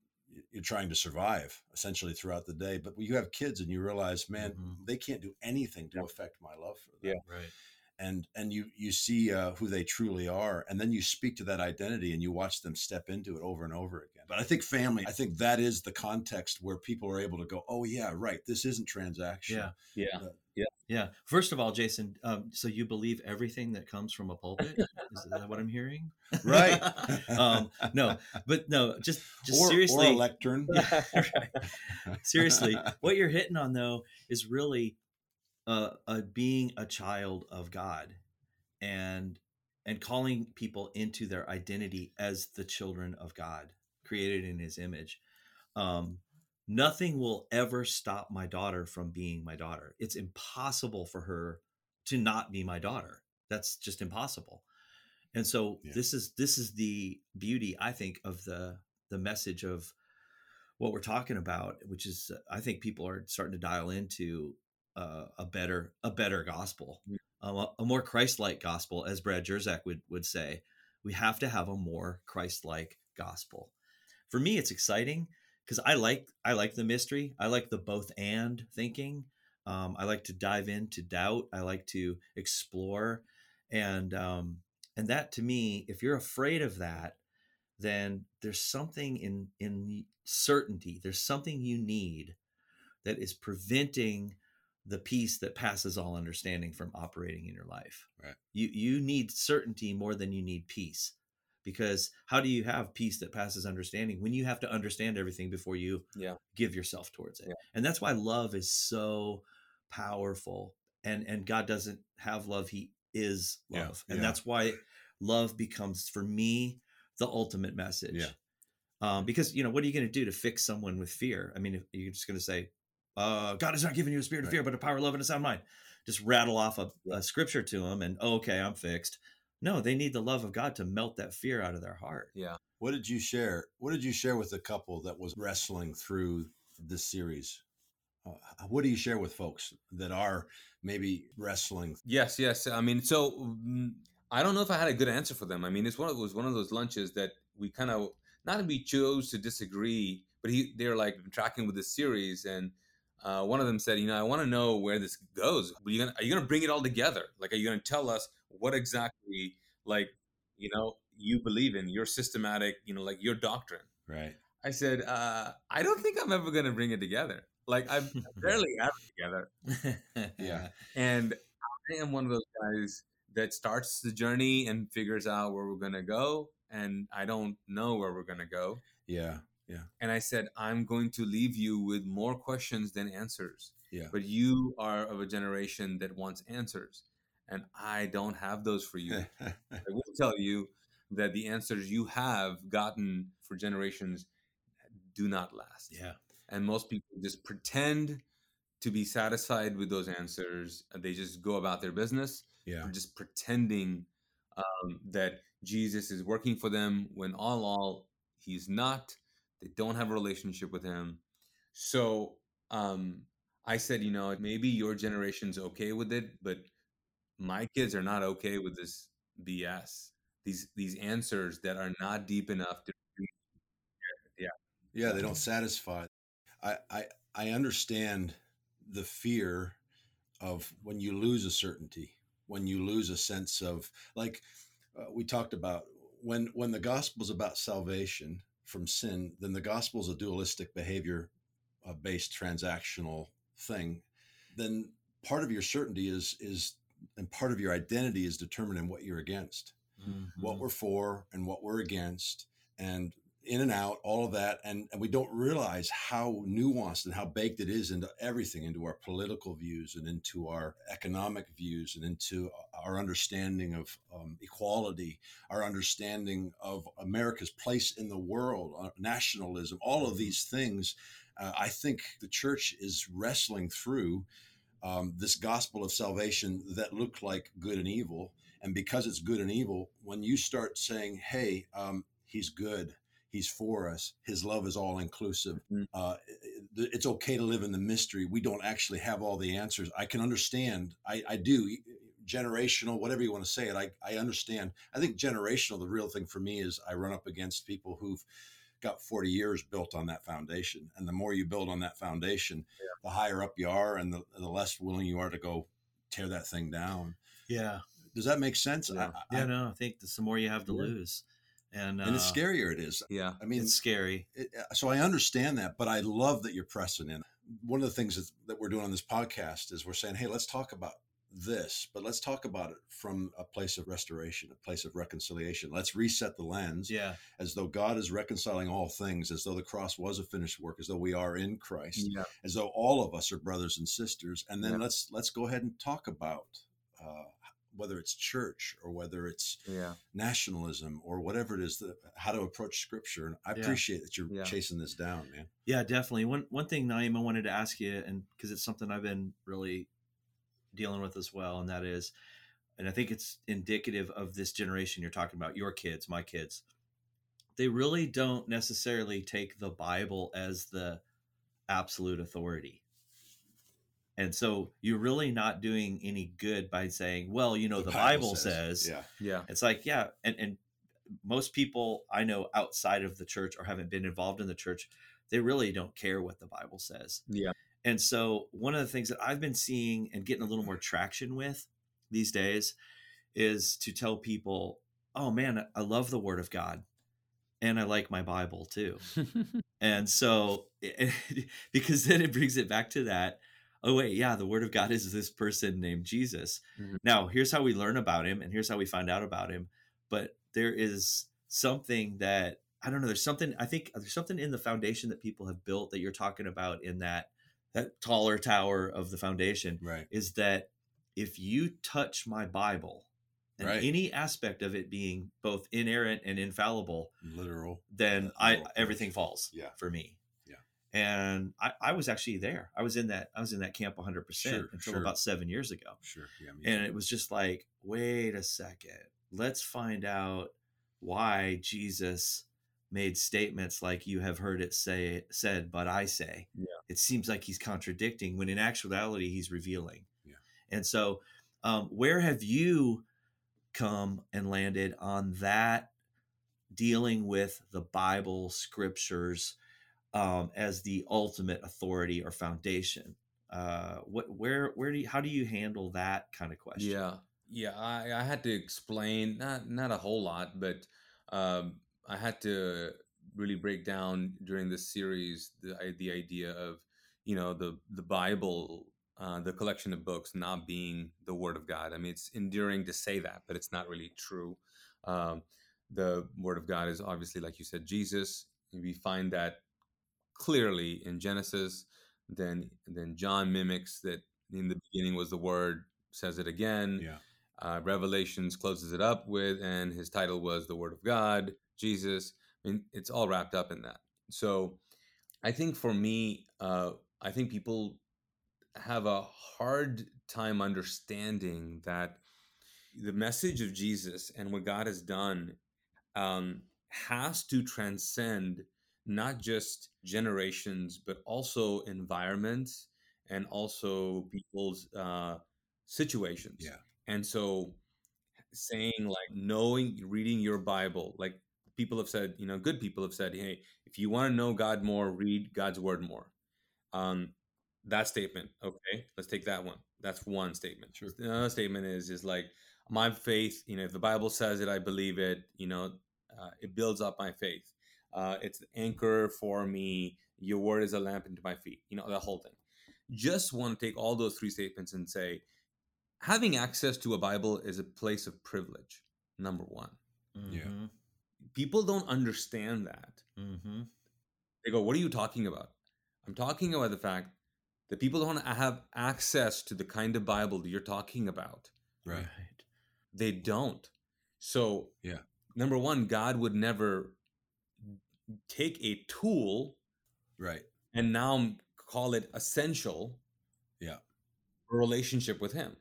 you're trying to survive essentially throughout the day but when you have kids and you realize man Mhm. they can't do anything to affect my love for them Yeah. Right. and and you you see uh, who they truly are and then you speak to that identity and you watch them step into it over and over again but i think family i think that is the context where people are able to go oh yeah right this isn't transactional Yeah. Yeah. Yeah. Yeah. First of all, Jason, um, so you believe everything that comes from a pulpit? Is that what I'm hearing? Right. um, no, but no, just just or, seriously. or a lectern Yeah, right. Seriously, what you're hitting on though is really uh, uh, being a child of God, and and calling people into their identity as the children of God, created in His image. Um, nothing will ever stop my daughter from being my daughter. It's impossible for her to not be my daughter. That's just impossible. And so Yeah. this is this is the beauty, I think, of the the message of what we're talking about, which is uh, I think people are starting to dial into uh, a better a better gospel, Yeah. um, a, more Christ-like gospel, as Brad Jersak would would say. We have to have a more Christ-like gospel. For me, it's exciting because I like I like the mystery. I like the both and thinking. Um, I like to dive into doubt. I like to explore, and um, and that to me, if you're afraid of that, then there's something in in certainty. There's something you need that is preventing the peace that passes all understanding from operating in your life. Right. You you need certainty more than you need peace. Because how do you have peace that passes understanding when you have to understand everything before you Yeah. give yourself towards it? Yeah. And that's why love is so powerful. And and God doesn't have love, he is Yeah, love. And yeah. that's why love becomes for me the ultimate message. Yeah. Um, because you know, what are you going to do to fix someone with fear? I mean, if you're just going to say, uh, "God has not given you a spirit of Right. fear, but a power, love, and a sound mind," just rattle off a, a scripture to them, and oh, okay, I'm fixed. No, they need the love of God to melt that fear out of their heart. Yeah. what did you share what did you share with the couple that was wrestling through this series uh, what do you share with folks that are maybe wrestling Yes, yes. I mean, so mm, I don't know if I had a good answer for them. I mean, it's one of it was one of those lunches that we kind of not that we chose to disagree, but he they're like tracking with this series, and uh, one of them said, you know, I want to know where this goes. Are you gonna are you gonna bring it all together? Like, are you gonna tell us what exactly like you know you believe in your systematic, you know, like your doctrine? right I said, uh, I don't think I'm ever gonna bring it together. Like, I barely have it together. Yeah. And I am one of those guys that starts the journey and figures out where we're going to go. And I don't know where we're going to go. Yeah. Yeah And I said, I'm going to leave you with more questions than answers. Yeah. But you are of a generation that wants answers. And I don't have those for you. I will tell you that the answers you have gotten for generations do not last. Yeah. and most people just pretend to be satisfied with those answers. They just go about their business. Yeah. Just pretending um, that jesus is working for them when all all he's not. They don't have a relationship with him. So um, i said you know maybe your generation's okay with it but my kids are not okay with this BS. These these answers that are not deep enough to Yeah, they don't satisfy. I, I I understand the fear of when you lose a certainty, when you lose a sense of like uh, we talked about when when the gospel's about salvation from sin, then the gospel's a dualistic behavior uh, based transactional thing. Then part of your certainty is is and part of your identity is determined in what you're against what we're for and what we're against and in and out all of that and, and we don't realize how nuanced and how baked it is into everything into our political views and into our economic views and into our understanding of um, equality our understanding of america's place in the world uh, nationalism all of these things uh, i think the church is wrestling through um, this gospel of salvation that looked like good and evil and because it's good and evil, when you start saying, hey, um, he's good, he's for us, his love is all inclusive, Mhm. uh, it's okay to live in the mystery. We don't actually have all the answers. I can understand. I, I do. Generational, whatever you want to say it, I, I understand. I think generational, the real thing for me is I run up against people who've got 40 years built on that foundation. And the more you build on that foundation, the higher up you are and the, the less willing you are to go tear that thing down. Yeah. Does that make sense? Yeah. I- I- Yeah, no, I think the more you have to Yeah. lose. And, uh, and it's scarier it is. Yeah. I mean, it's scary. it, uh, so I understand that, but I love that you're pressing in. One of the things that, that we're doing on this podcast is we're saying, hey, let's talk about this, but let's talk about it from a place of restoration, a place of reconciliation. Let's reset the lens Yeah. as though God is reconciling all things, as though the cross was a finished work, as though we are in Christ, Yeah. as though all of us are brothers and sisters. And then Yeah. let's let's go ahead and talk about uh, whether it's church or whether it's Yeah. nationalism or whatever it is that how to approach scripture. And I Yeah. appreciate that you're Yeah. chasing this down, man. Yeah, definitely. One one thing, Naeem, I wanted to ask you, and because it's something I've been really dealing with as well, and that is, and I think it's indicative of this generation you're talking about, your kids, my kids. They really don't necessarily take the Bible as the absolute authority. And so you're really not doing any good by saying, well, you know, the, Bible, says, yeah, Yeah. it's like, yeah, and and most people I know outside of the church or haven't been involved in the church, they really don't care what the Bible says. Yeah. And so one of the things that I've been seeing and getting a little more traction with these days is to tell people, "Oh man, I love the word of God and I like my Bible too." And so, eh, eh, because then it brings it back to that. Oh wait, yeah, the Word of God is this person named Jesus. Mhm. Now, here's how we learn about him, and here's how we find out about him. But there is something that I don't know. There's something I think uh, there's something in the foundation that people have built that you're talking about in that that taller tower of the foundation right, is that if you touch my Bible and Right. any aspect of it being both inerrant and infallible, literal. then Uh, I everything falls Yeah. for me. Yeah. And I, I was actually there. I was in that I was in that camp 100% Sure, until sure. about 7 years ago. Sure, yeah, And too. it was just like, wait a second. Let's find out why Jesus made statements like you have heard it say said but I say. Yeah. It seems like he's contradicting when in actuality he's revealing. Yeah. And so um, where have you come and landed on that dealing with the Bible scriptures um, as the ultimate authority or foundation? Uh, what, where, where do you, how do you handle that kind of question? Yeah, yeah. I, I had to explain not not a whole lot, but um, I had to really break down during this series the the idea of you know the the Bible, uh, the collection of books, not being the Word of God. I mean, it's endearing to say that, but it's not really true. Um, the Word of God is obviously, like you said, Jesus. We find that clearly in Genesis. Then then John mimics that in the beginning was the Word, says it again. yeah, Uh, Revelations closes it up with, and his title was the Word of God, Jesus. I mean, it's all wrapped up in that. So, I think for me, uh, I think people have a hard time understanding that the message of Jesus and what God has done um, has to transcend not just generations, but also environments and also people's uh, situations. Yeah. And so saying like knowing reading your Bible, like people have said, you know, good people have said, hey, if you want to know God more, read God's word more. Um, that statement, okay, let's take that one. That's one statement. Sure. Another statement is is like my faith. You know, if the Bible says it, I believe it. You know, uh, it builds up my faith. Uh, it's the anchor for me. Your word is a lamp into my feet. You know, the whole thing. Just want to take all those three statements and say, having access to a Bible is a place of privilege. Number one, Yeah. People don't understand that. Mhm. They go, "What are you talking about?" I'm talking about the fact that people don't have access to the kind of Bible that you're talking about. Right. They don't. So, Yeah. number one, God would never take a tool Right. and now call it essential. Yeah. a relationship with Him.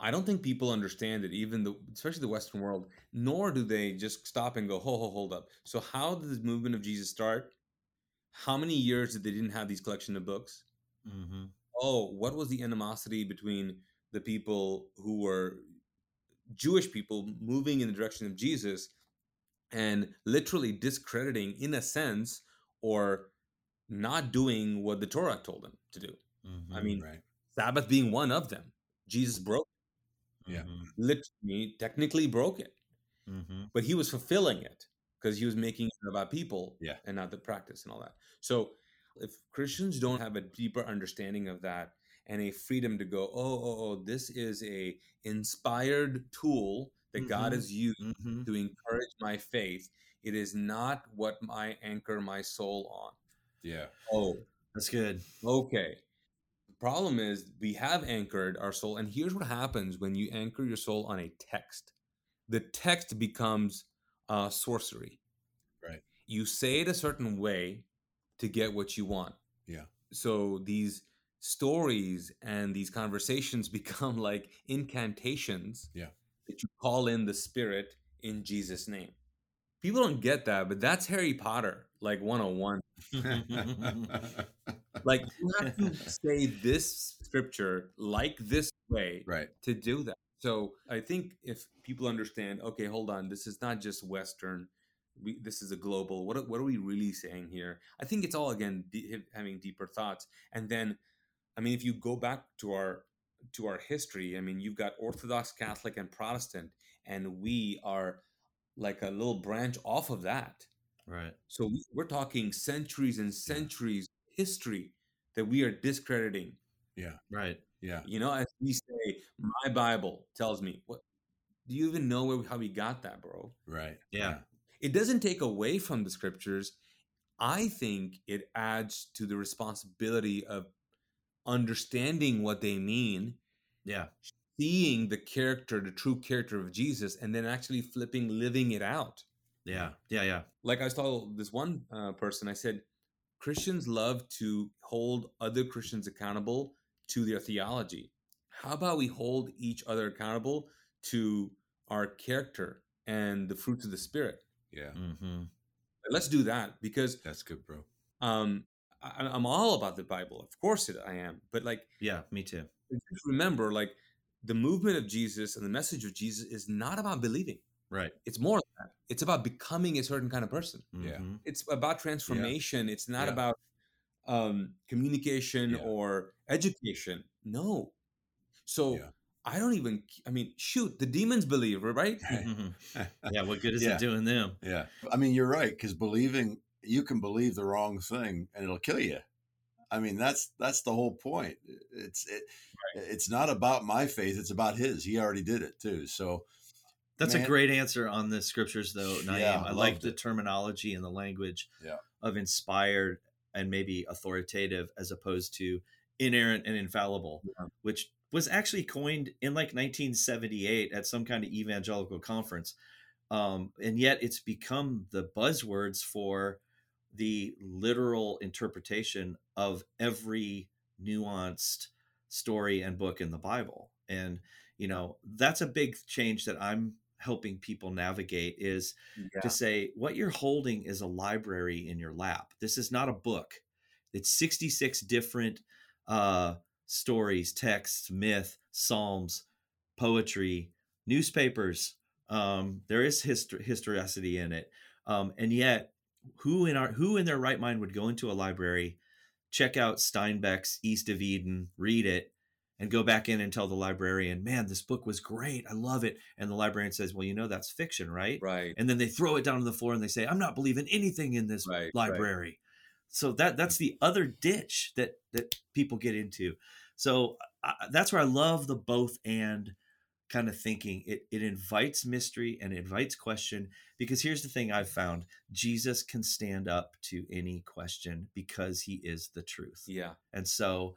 I don't think people understand it, even the especially the Western world. Nor do they just stop and go, "Ho, ho, hold up." So, how did the movement of Jesus start? How many years did they didn't have these collection of books? Mhm. oh, what was the animosity between the people who were Jewish people moving in the direction of Jesus and literally discrediting, in a sense, or not doing what the Torah told them to do? I Mhm. mean, Right. Sabbath being one of them. Jesus broke, Yeah. Mhm. literally, technically broke it, Mhm. but he was fulfilling it because he was making it about people Yeah. and not the practice and all that. So if Christians don't have a deeper understanding of that and a freedom to go, oh, oh, oh, this is a inspired tool that God Mhm. has used Mhm. to encourage my faith. It is not what I anchor my soul on. Yeah. Oh, That's good. okay. Problem is we have anchored our soul, and here's what happens when you anchor your soul on a text. The text becomes uh, sorcery. Right. You say it a certain way to get what you want. Yeah. So these stories and these conversations become like incantations. Yeah. That you call in the spirit in Jesus' name. People don't get that, but that's Harry Potter, like 101 like you have to say this scripture like this way right. to do that. So i think if people understand okay hold on this is not just western we, this is a global what, are- what are we really saying here? I think it's all again de- having deeper thoughts. And then i mean if you go back to our to our history i mean you've got orthodox catholic and protestant and we are like a little branch off of that. Right. so we're talking centuries and centuries history that we are discrediting. Yeah. Right. Yeah. You know, as we say, my Bible tells me. What do you even know where, how we got that, bro? Right. Yeah. It doesn't take away from the scriptures. I think it adds to the responsibility of understanding what they mean, Yeah. seeing the character, the true character of Jesus, and then actually flipping, living it out. Yeah. Yeah. Yeah. like I was told this one uh, person, I said, Christians love to hold other Christians accountable to their theology. How about we hold each other accountable to our character and the fruits of the Spirit? Yeah. Mm-hmm. Let's do that because That's good, bro. um, I, I'm all about the Bible. Of course, it, I am. But like, Yeah. Me too. just remember, like, the movement of Jesus and the message of Jesus is not about believing. Right. It's more than that. It's about becoming a certain kind of person. Yeah. Mhm. it's about transformation it's not Yeah. about um communication Yeah. or education no so Yeah. i don't even i mean shoot the demons believe right yeah. What good is Yeah. it doing them? Yeah. I mean, you're right because believing you can believe the wrong thing and it'll kill you. I mean, that's that's the whole point. It's it, it's not about my faith; it's about his. He already did it too. So That's Man. a great answer on the scriptures, though, Naeem. Yeah, I I like the it. terminology and the language Yeah. of inspired and maybe authoritative as opposed to inerrant and infallible, Yeah. which was actually coined in like 1978 at some kind of evangelical conference. Um, and yet it's become the buzzwords for the literal interpretation of every nuanced story and book in the Bible. And, you know, that's a big change that I'm helping people navigate is yeah. to say what you're holding is a library in your lap. This is not a book. It's 66 different uh, stories, texts, myth, psalms, poetry, newspapers. Um, there is histor- historicity in it, um, and yet, who in our who in their right mind would go into a library, check out Steinbeck's East of Eden, read it, and go back in and tell the librarian, "Man, this book was great. I love it." And the librarian says, "Well, you know that's fiction, right?" Right. And then they throw it down on the floor and they say, "I'm not believing anything in this Right, right. library." So that that's the other ditch that that people get into. So I, that's where I love the both and kind of thinking. It it invites mystery and invites question because here's the thing I've found: Jesus can stand up to any question because he is the truth. Yeah. And so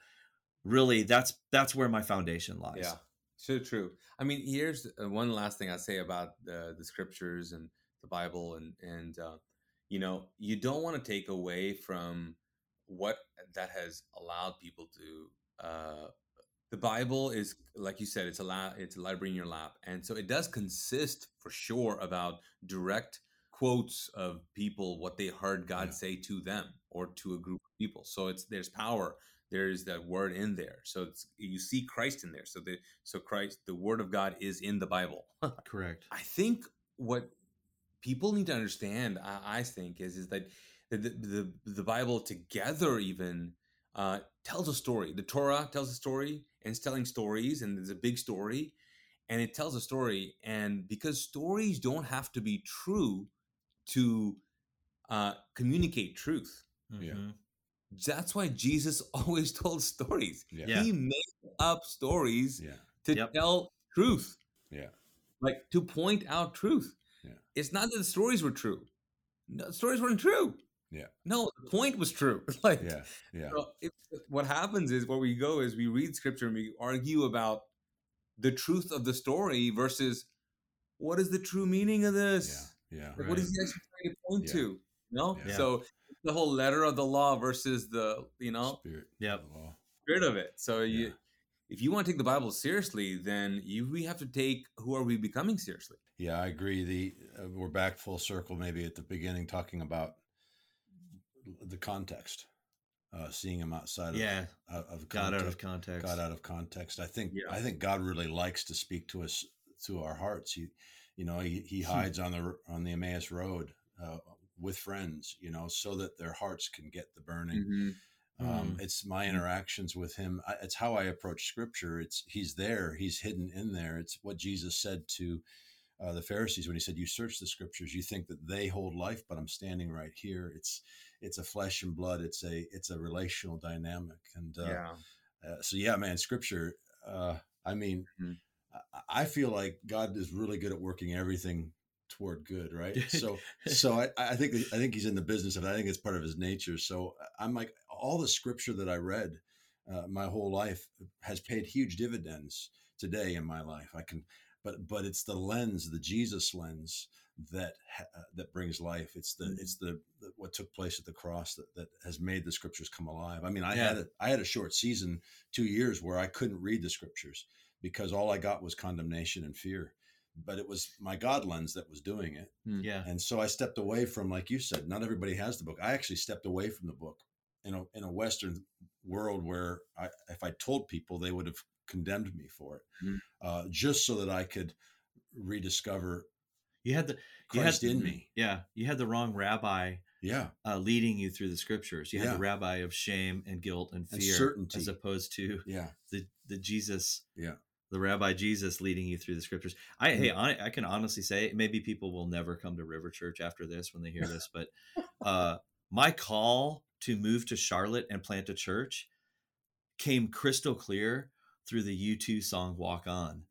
really that's that's where my foundation lies. Yeah, so true. I mean, here's uh, one last thing I say about the the scriptures and the Bible, and and uh, you know, you don't want to take away from what that has allowed people to. Uh, the Bible is, like you said, it's a la- it's a library in your lap, and so it does consist for sure about direct quotes of people what they heard God Yeah. say to them or to a group of people. So it's there's power there's that word in there. So it's you see christ in there. So the so christ the word of god is in the bible. Correct. i think what people need to understand i, I think is is that the, the the the bible together even uh tells a story. The torah tells a story and it's telling stories and there's a big story and it tells a story. And because stories don't have to be true to uh communicate truth. Yeah. That's why Jesus always told stories. Yeah. Yeah. He made up stories Yeah. to Yep. tell truth, Yeah. like to point out truth. Yeah. It's not that the stories were true. No, the stories weren't true. Yeah. No, the point was true. like, Yeah. Yeah. so it, what happens is where we go is we read scripture and we argue about the truth of the story versus what is the true meaning of this? Yeah. Yeah. Like, What is he actually trying to point Yeah. to? You know? Yeah. So the whole letter of the law versus the, you know, Spirit. Yep. of spirit of it. So you, if you want to take the Bible seriously, then you we have to take who are we becoming seriously. Yeah, I agree. The uh, we're back full circle, maybe at the beginning, talking about the context, uh, seeing him outside of Yeah. out of Got out context. of context. got out of context. I think Yeah. I think God really likes to speak to us through our hearts. He, you know, he, he Hmm. hides on the on the Emmaus road uh, with friends, you know, so that their hearts can get the burning. Mm-hmm. Um, it's my interactions with him. I, it's how I approach Scripture. It's he's there. He's hidden in there. It's what Jesus said to uh, the Pharisees when he said, "You search the Scriptures. You think that they hold life, but I'm standing right here. It's it's a flesh and blood. It's a it's a relational dynamic." And uh, uh, so yeah, man, scripture. Uh, I mean, Mhm. I, I feel like God is really good at working everything toward good, right? So, so I, I think I think he's in the business of. it. I think it's part of his nature. So I'm like all the scripture that I read uh, my whole life has paid huge dividends today in my life. I can, but but it's the lens, the Jesus lens that uh, that brings life. It's the it's the, the what took place at the cross that, that has made the scriptures come alive. I mean, I had Yeah. a I had a short season, two years, where I couldn't read the scriptures because all I got was condemnation and fear. But it was my God lens that was doing it. Yeah. And so I stepped away from, like you said, not everybody has the book. I actually stepped away from the book in a in a Western world where I, if I told people, they would have condemned me for it, Mm. uh, just so that I could rediscover You had the you Christ had, in me. Yeah, you had the wrong rabbi Yeah, uh, leading you through the scriptures. You had Yeah. the rabbi of shame and guilt and And fear, certainty. as opposed to yeah, the the Jesus, Yeah. The Rabbi Jesus leading you through the scriptures. I hey, I, I can honestly say maybe people will never come to River Church after this when they hear this, but uh, my call to move to Charlotte and plant a church came crystal clear through the U2 song "Walk On,"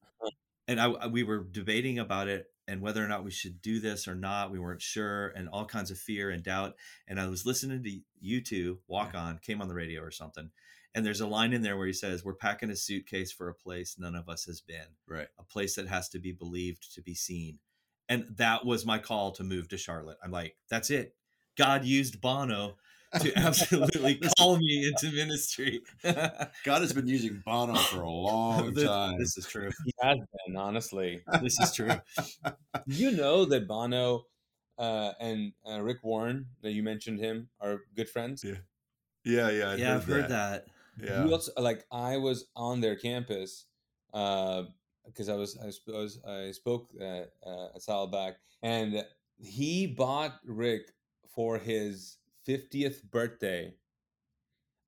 and I, I- we were debating about it and whether or not we should do this or not. We weren't sure, and all kinds of fear and doubt. And I was listening to U2 "Walk On" came on the radio or something, and there's a line in there where he says, "We're packing a suitcase for a place none of us has been, right. a place that has to be believed to be seen." And that was my call to move to Charlotte. I'm like, that's it. God used Bono to absolutely call me into ministry. God has been using Bono for a long this, time. this is true. He has been, honestly. This is true. you know that Bono uh, and uh, Rick Warren, that you mentioned him, are good friends. Yeah. yeah, yeah, yeah, I've heard that. Yeah, You also, like I was on their campus uh, because I was I suppose I spoke uh, uh, a while back, and he bought Rick for his fiftieth birthday.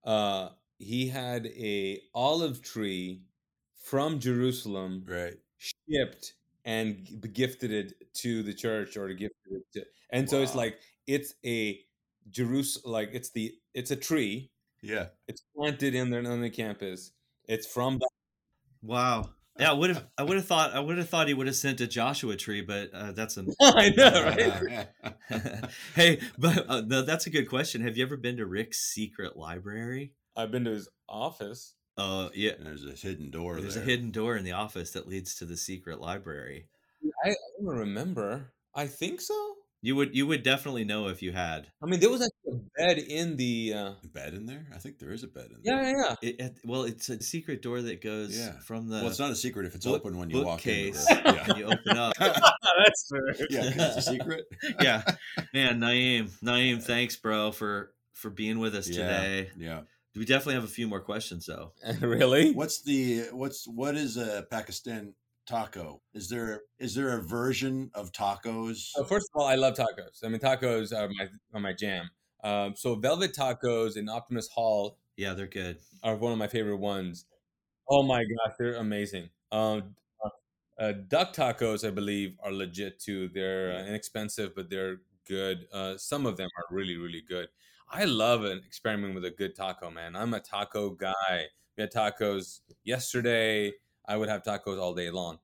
Uh, he had a olive tree from Jerusalem Right. shipped and gifted it to the church or gifted it to, and so it's like it's a Jerusalem like it's the it's a tree Yeah. it's planted in there on the campus it's from Wow. Yeah, I would have. I would have thought. I would have thought he would have sent a Joshua tree, but uh, that's a. I know right hey, but uh, no, that's a good question. Have you ever been to Rick's secret library? I've been to his office Uh, yeah. There's a hidden door There's there. a hidden door in the office that leads to the secret library. I, I don't remember I think so You would. You would definitely know if you had. I mean there was a bed in the uh, bed in there? I think there is a bed in there. yeah yeah It, it- well, it's a secret door that goes Yeah. from the. Well, it's not a secret if it's book- open when you walk in. bookcase, Yeah. you open up. that's fair yeah, 'cause it's a secret. yeah, man, Naeem, Naeem, thanks, bro, for for being with us Yeah. today. Yeah. We definitely have a few more questions, though. really What's the what's what is a Pakistan taco? Is there is there a version of tacos? So first of all, I love tacos. I mean, tacos are my are my jam. Um, so Velvet Tacos in Optimist Hall Yeah, they're good. are one of my favorite ones. Oh my gosh, they're amazing. Um, uh, duck tacos, I believe, are legit too. They're uh, inexpensive, but they're good. Uh, some of them are really, really good. I love an experiment with a good taco, man. I'm a taco guy. We had tacos yesterday. I would have tacos all day long.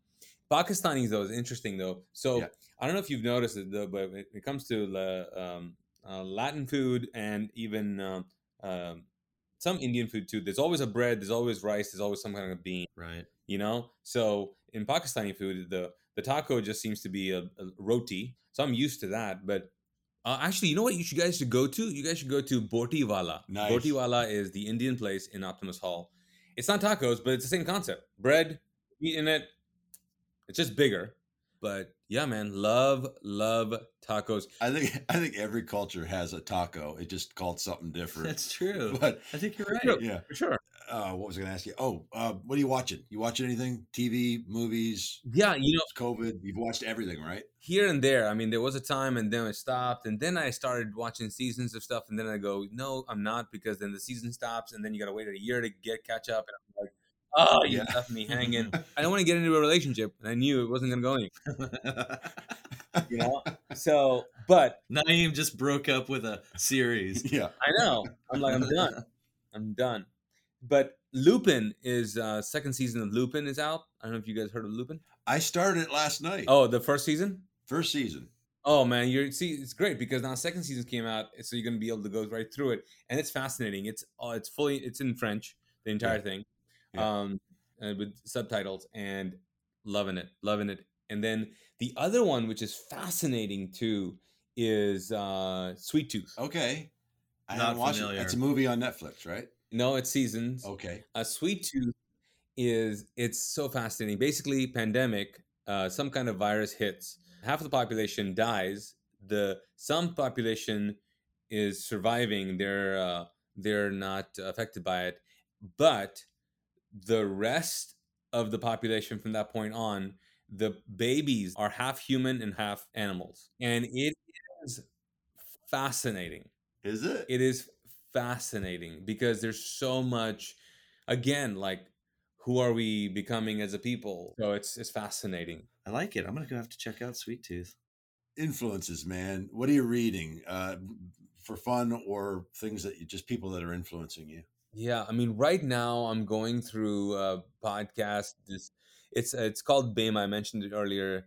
Pakistani though is interesting though. So Yeah. I don't know if you've noticed it though, but when it comes to the um, uh, Latin food and even um, um, some Indian food too, there's always a bread, there's always rice, there's always some kind of bean Right. you know? So in pakistani food the the taco just seems to be a, a roti so i'm used to that but uh, actually you know what you should guys should go to? You guys should go to boti wala Nice. boti wala is the indian place in optimist hall. It's not tacos but it's the same concept. Bread meat in it it's just bigger but yeah man love love tacos I think I think every culture has a taco. It just called something different. That's true. But I think you're right. yeah. for sure Uh, what was I going to ask you? Oh, uh, what are you watching? You watching anything? TV, movies, yeah you know COVID? You've watched everything, right? here and there. I mean, there was a time and then I stopped, and then I started watching seasons of stuff, and then I go, no, I'm not, because then the season stops, and then you got to wait a year to get catch up, and I'm like, oh, you Yeah. left me hanging. I don't want to get into a relationship, and I knew it wasn't going to go anywhere, you know. So, but Naeem just broke up with a series. yeah. I know I'm like, I'm done, I'm done. But Lupin is uh second season of Lupin is out. I don't know if you guys heard of Lupin. I started it last night. Oh, the first season. First season. Oh man, you're see, it's great because now second season came out, so you're gonna be able to go right through it, and it's fascinating. It's oh, it's fully, it's in French, the entire Yeah. thing, Yeah. um, and with subtitles, and loving it, loving it. And then the other one, which is fascinating too, is uh, Sweet Tooth. Okay. I Not haven't watched familiar. it. It's a movie on Netflix, right? No, it's seasons. Okay. a sweet tooth is it's so fascinating basically pandemic uh, some kind of virus hits half of the population dies the some population is surviving they're uh, they're not affected by it but the rest of the population from that point on the babies are half human and half animals and it is fascinating Is it? it is fascinating because there's so much again like who are we becoming as a people so it's it's fascinating I like it. I'm gonna go have to check out Sweet Tooth. Influences, man. What are you reading? Uh, for fun or things that you just people that are influencing you? Yeah i mean right now i'm going through a podcast this it's it's called bema i mentioned it earlier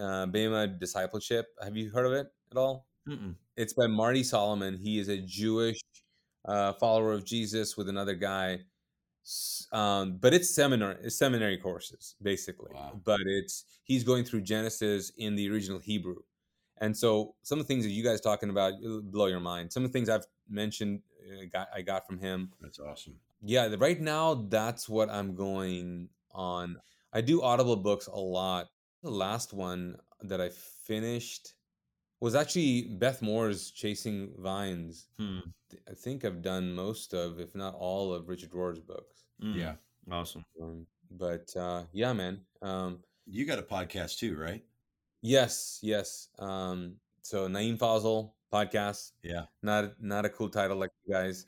uh bema discipleship. Have you heard of it at all? Mm-mm. it's by marty solomon. He is a jewish uh, follower of jesus with another guy um, but it's seminar it's seminary courses basically Wow. but it's he's going through genesis in the original hebrew. And so some of the things that you guys talking about blow your mind. Some of the things i've mentioned uh, got, i got from him That's awesome. yeah right now that's what i'm going on i do audible books a lot the last one that i finished was actually beth moore's chasing vines Hmm. I think I've done most of, if not all, of Richard Rohr's books. Mm. Yeah. Awesome. Um, but uh, yeah, man. Um, You got a podcast too, right? yes, yes. Um, so Naeem Fazal podcast. Yeah. Not not a cool title like you guys.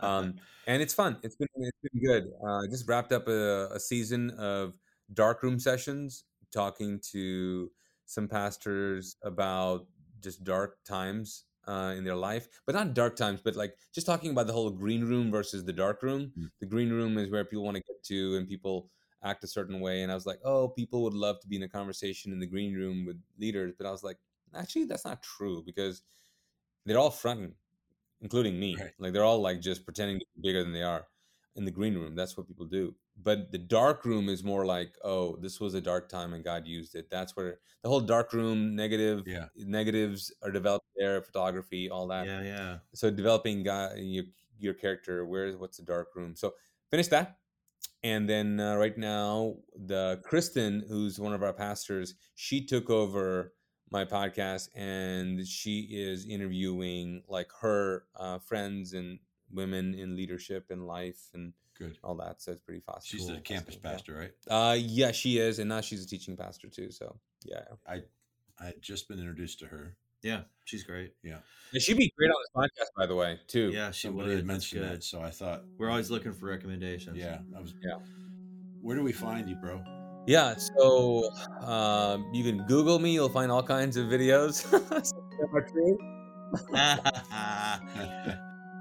um, and it's fun. It's been it's been good. Uh, just wrapped up a, a season of darkroom sessions, talking to some pastors about just dark times uh, in their life, but not dark times, but like just talking about the whole green room versus the dark room. Mm. The green room is where people want to get to, and people act a certain way. And I was like, oh, people would love to be in a conversation in the green room with leaders, but I was like, actually, that's not true because they're all fronting, including me. Right. Like they're all like just pretending to be bigger than they are in the green room. That's what people do. But the dark room is more like, oh, this was a dark time and God used it. That's where the whole dark room negative Yeah. negatives are developed there, photography, all that. yeah, yeah. So developing guy, your your character, where's what's the dark room? So finish that. And then uh, right now, the Kristen, who's one of our pastors, she took over my podcast and she is interviewing like her uh, friends and women in leadership and life and Good. all that. So it's pretty fast. She's cool, the campus fascinating, pastor, right? yeah. Uh, yeah, she is, and now she's a teaching pastor too. So yeah, I had just been introduced to her. Yeah, she's great. Yeah, and she'd be great on this podcast, by the way, too. Yeah, she Somebody would. had mentioned good. that, so I thought, We're always looking for recommendations. yeah, I was. Yeah. Where do we find you, bro? Yeah, so um, you can Google me. You'll find all kinds of videos. Some of them are true.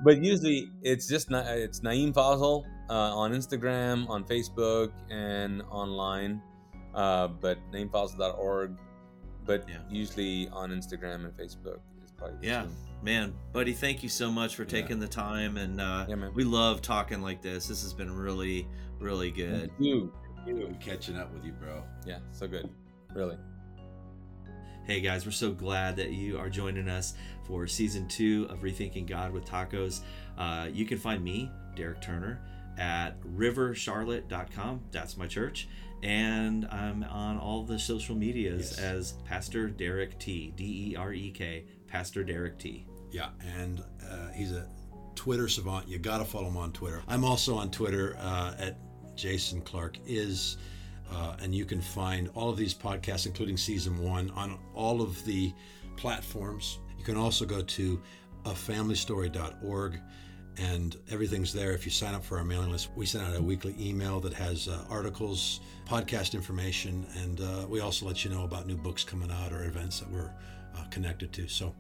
but usually it's just Na- it's Naeem Fazal uh, on Instagram, on Facebook, and online. Uh, but naeemfazal.org. But Yeah. usually on Instagram and Facebook is probably Yeah. Man, buddy, thank you so much for Yeah. taking the time. And uh, Yeah, we love talking like this. This has been really, really good. You. Catching up with you, bro. Yeah, so good. Really. Hey guys, we're so glad that you are joining us for season two of Rethinking God with Tacos. Uh, you can find me, Derek Turner, at rivercharlotte.com. That's my church. And I'm on all the social medias Yes. as Pastor Derek T, D E R E K, Pastor Derek T. Yeah, and uh, he's a Twitter savant. You got to follow him on Twitter. I'm also on Twitter uh, at Jason Clark is, uh, and you can find all of these podcasts, including season one, on all of the platforms. You can also go to afamilystory.org and everything's there. If you sign up for our mailing list, we send out a weekly email that has uh, articles, podcast information, and uh, we also let you know about new books coming out or events that we're uh, connected to. So,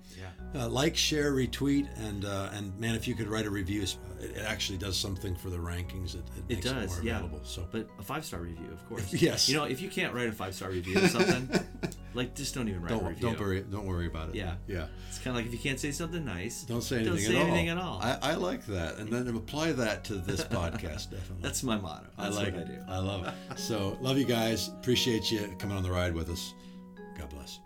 Yeah. uh, like, share, retweet, and uh, and man, if you could write a review, it, it actually does something for the rankings. It, it, It makes does, more yeah. available. So, But a five star review, of course. Yes. You know, if you can't write a five star review of something, like just don't even write don't review. don't worry don't worry about it. Yeah. yeah. It's kind of like if you can't say something nice, Don't say Don't anything, say at, anything all. at all. I, I like that, and then apply that to this podcast. Definitely. that's my motto. That's I like what it. I do. I love it. So, love you guys. Appreciate you coming on the ride with us. God bless.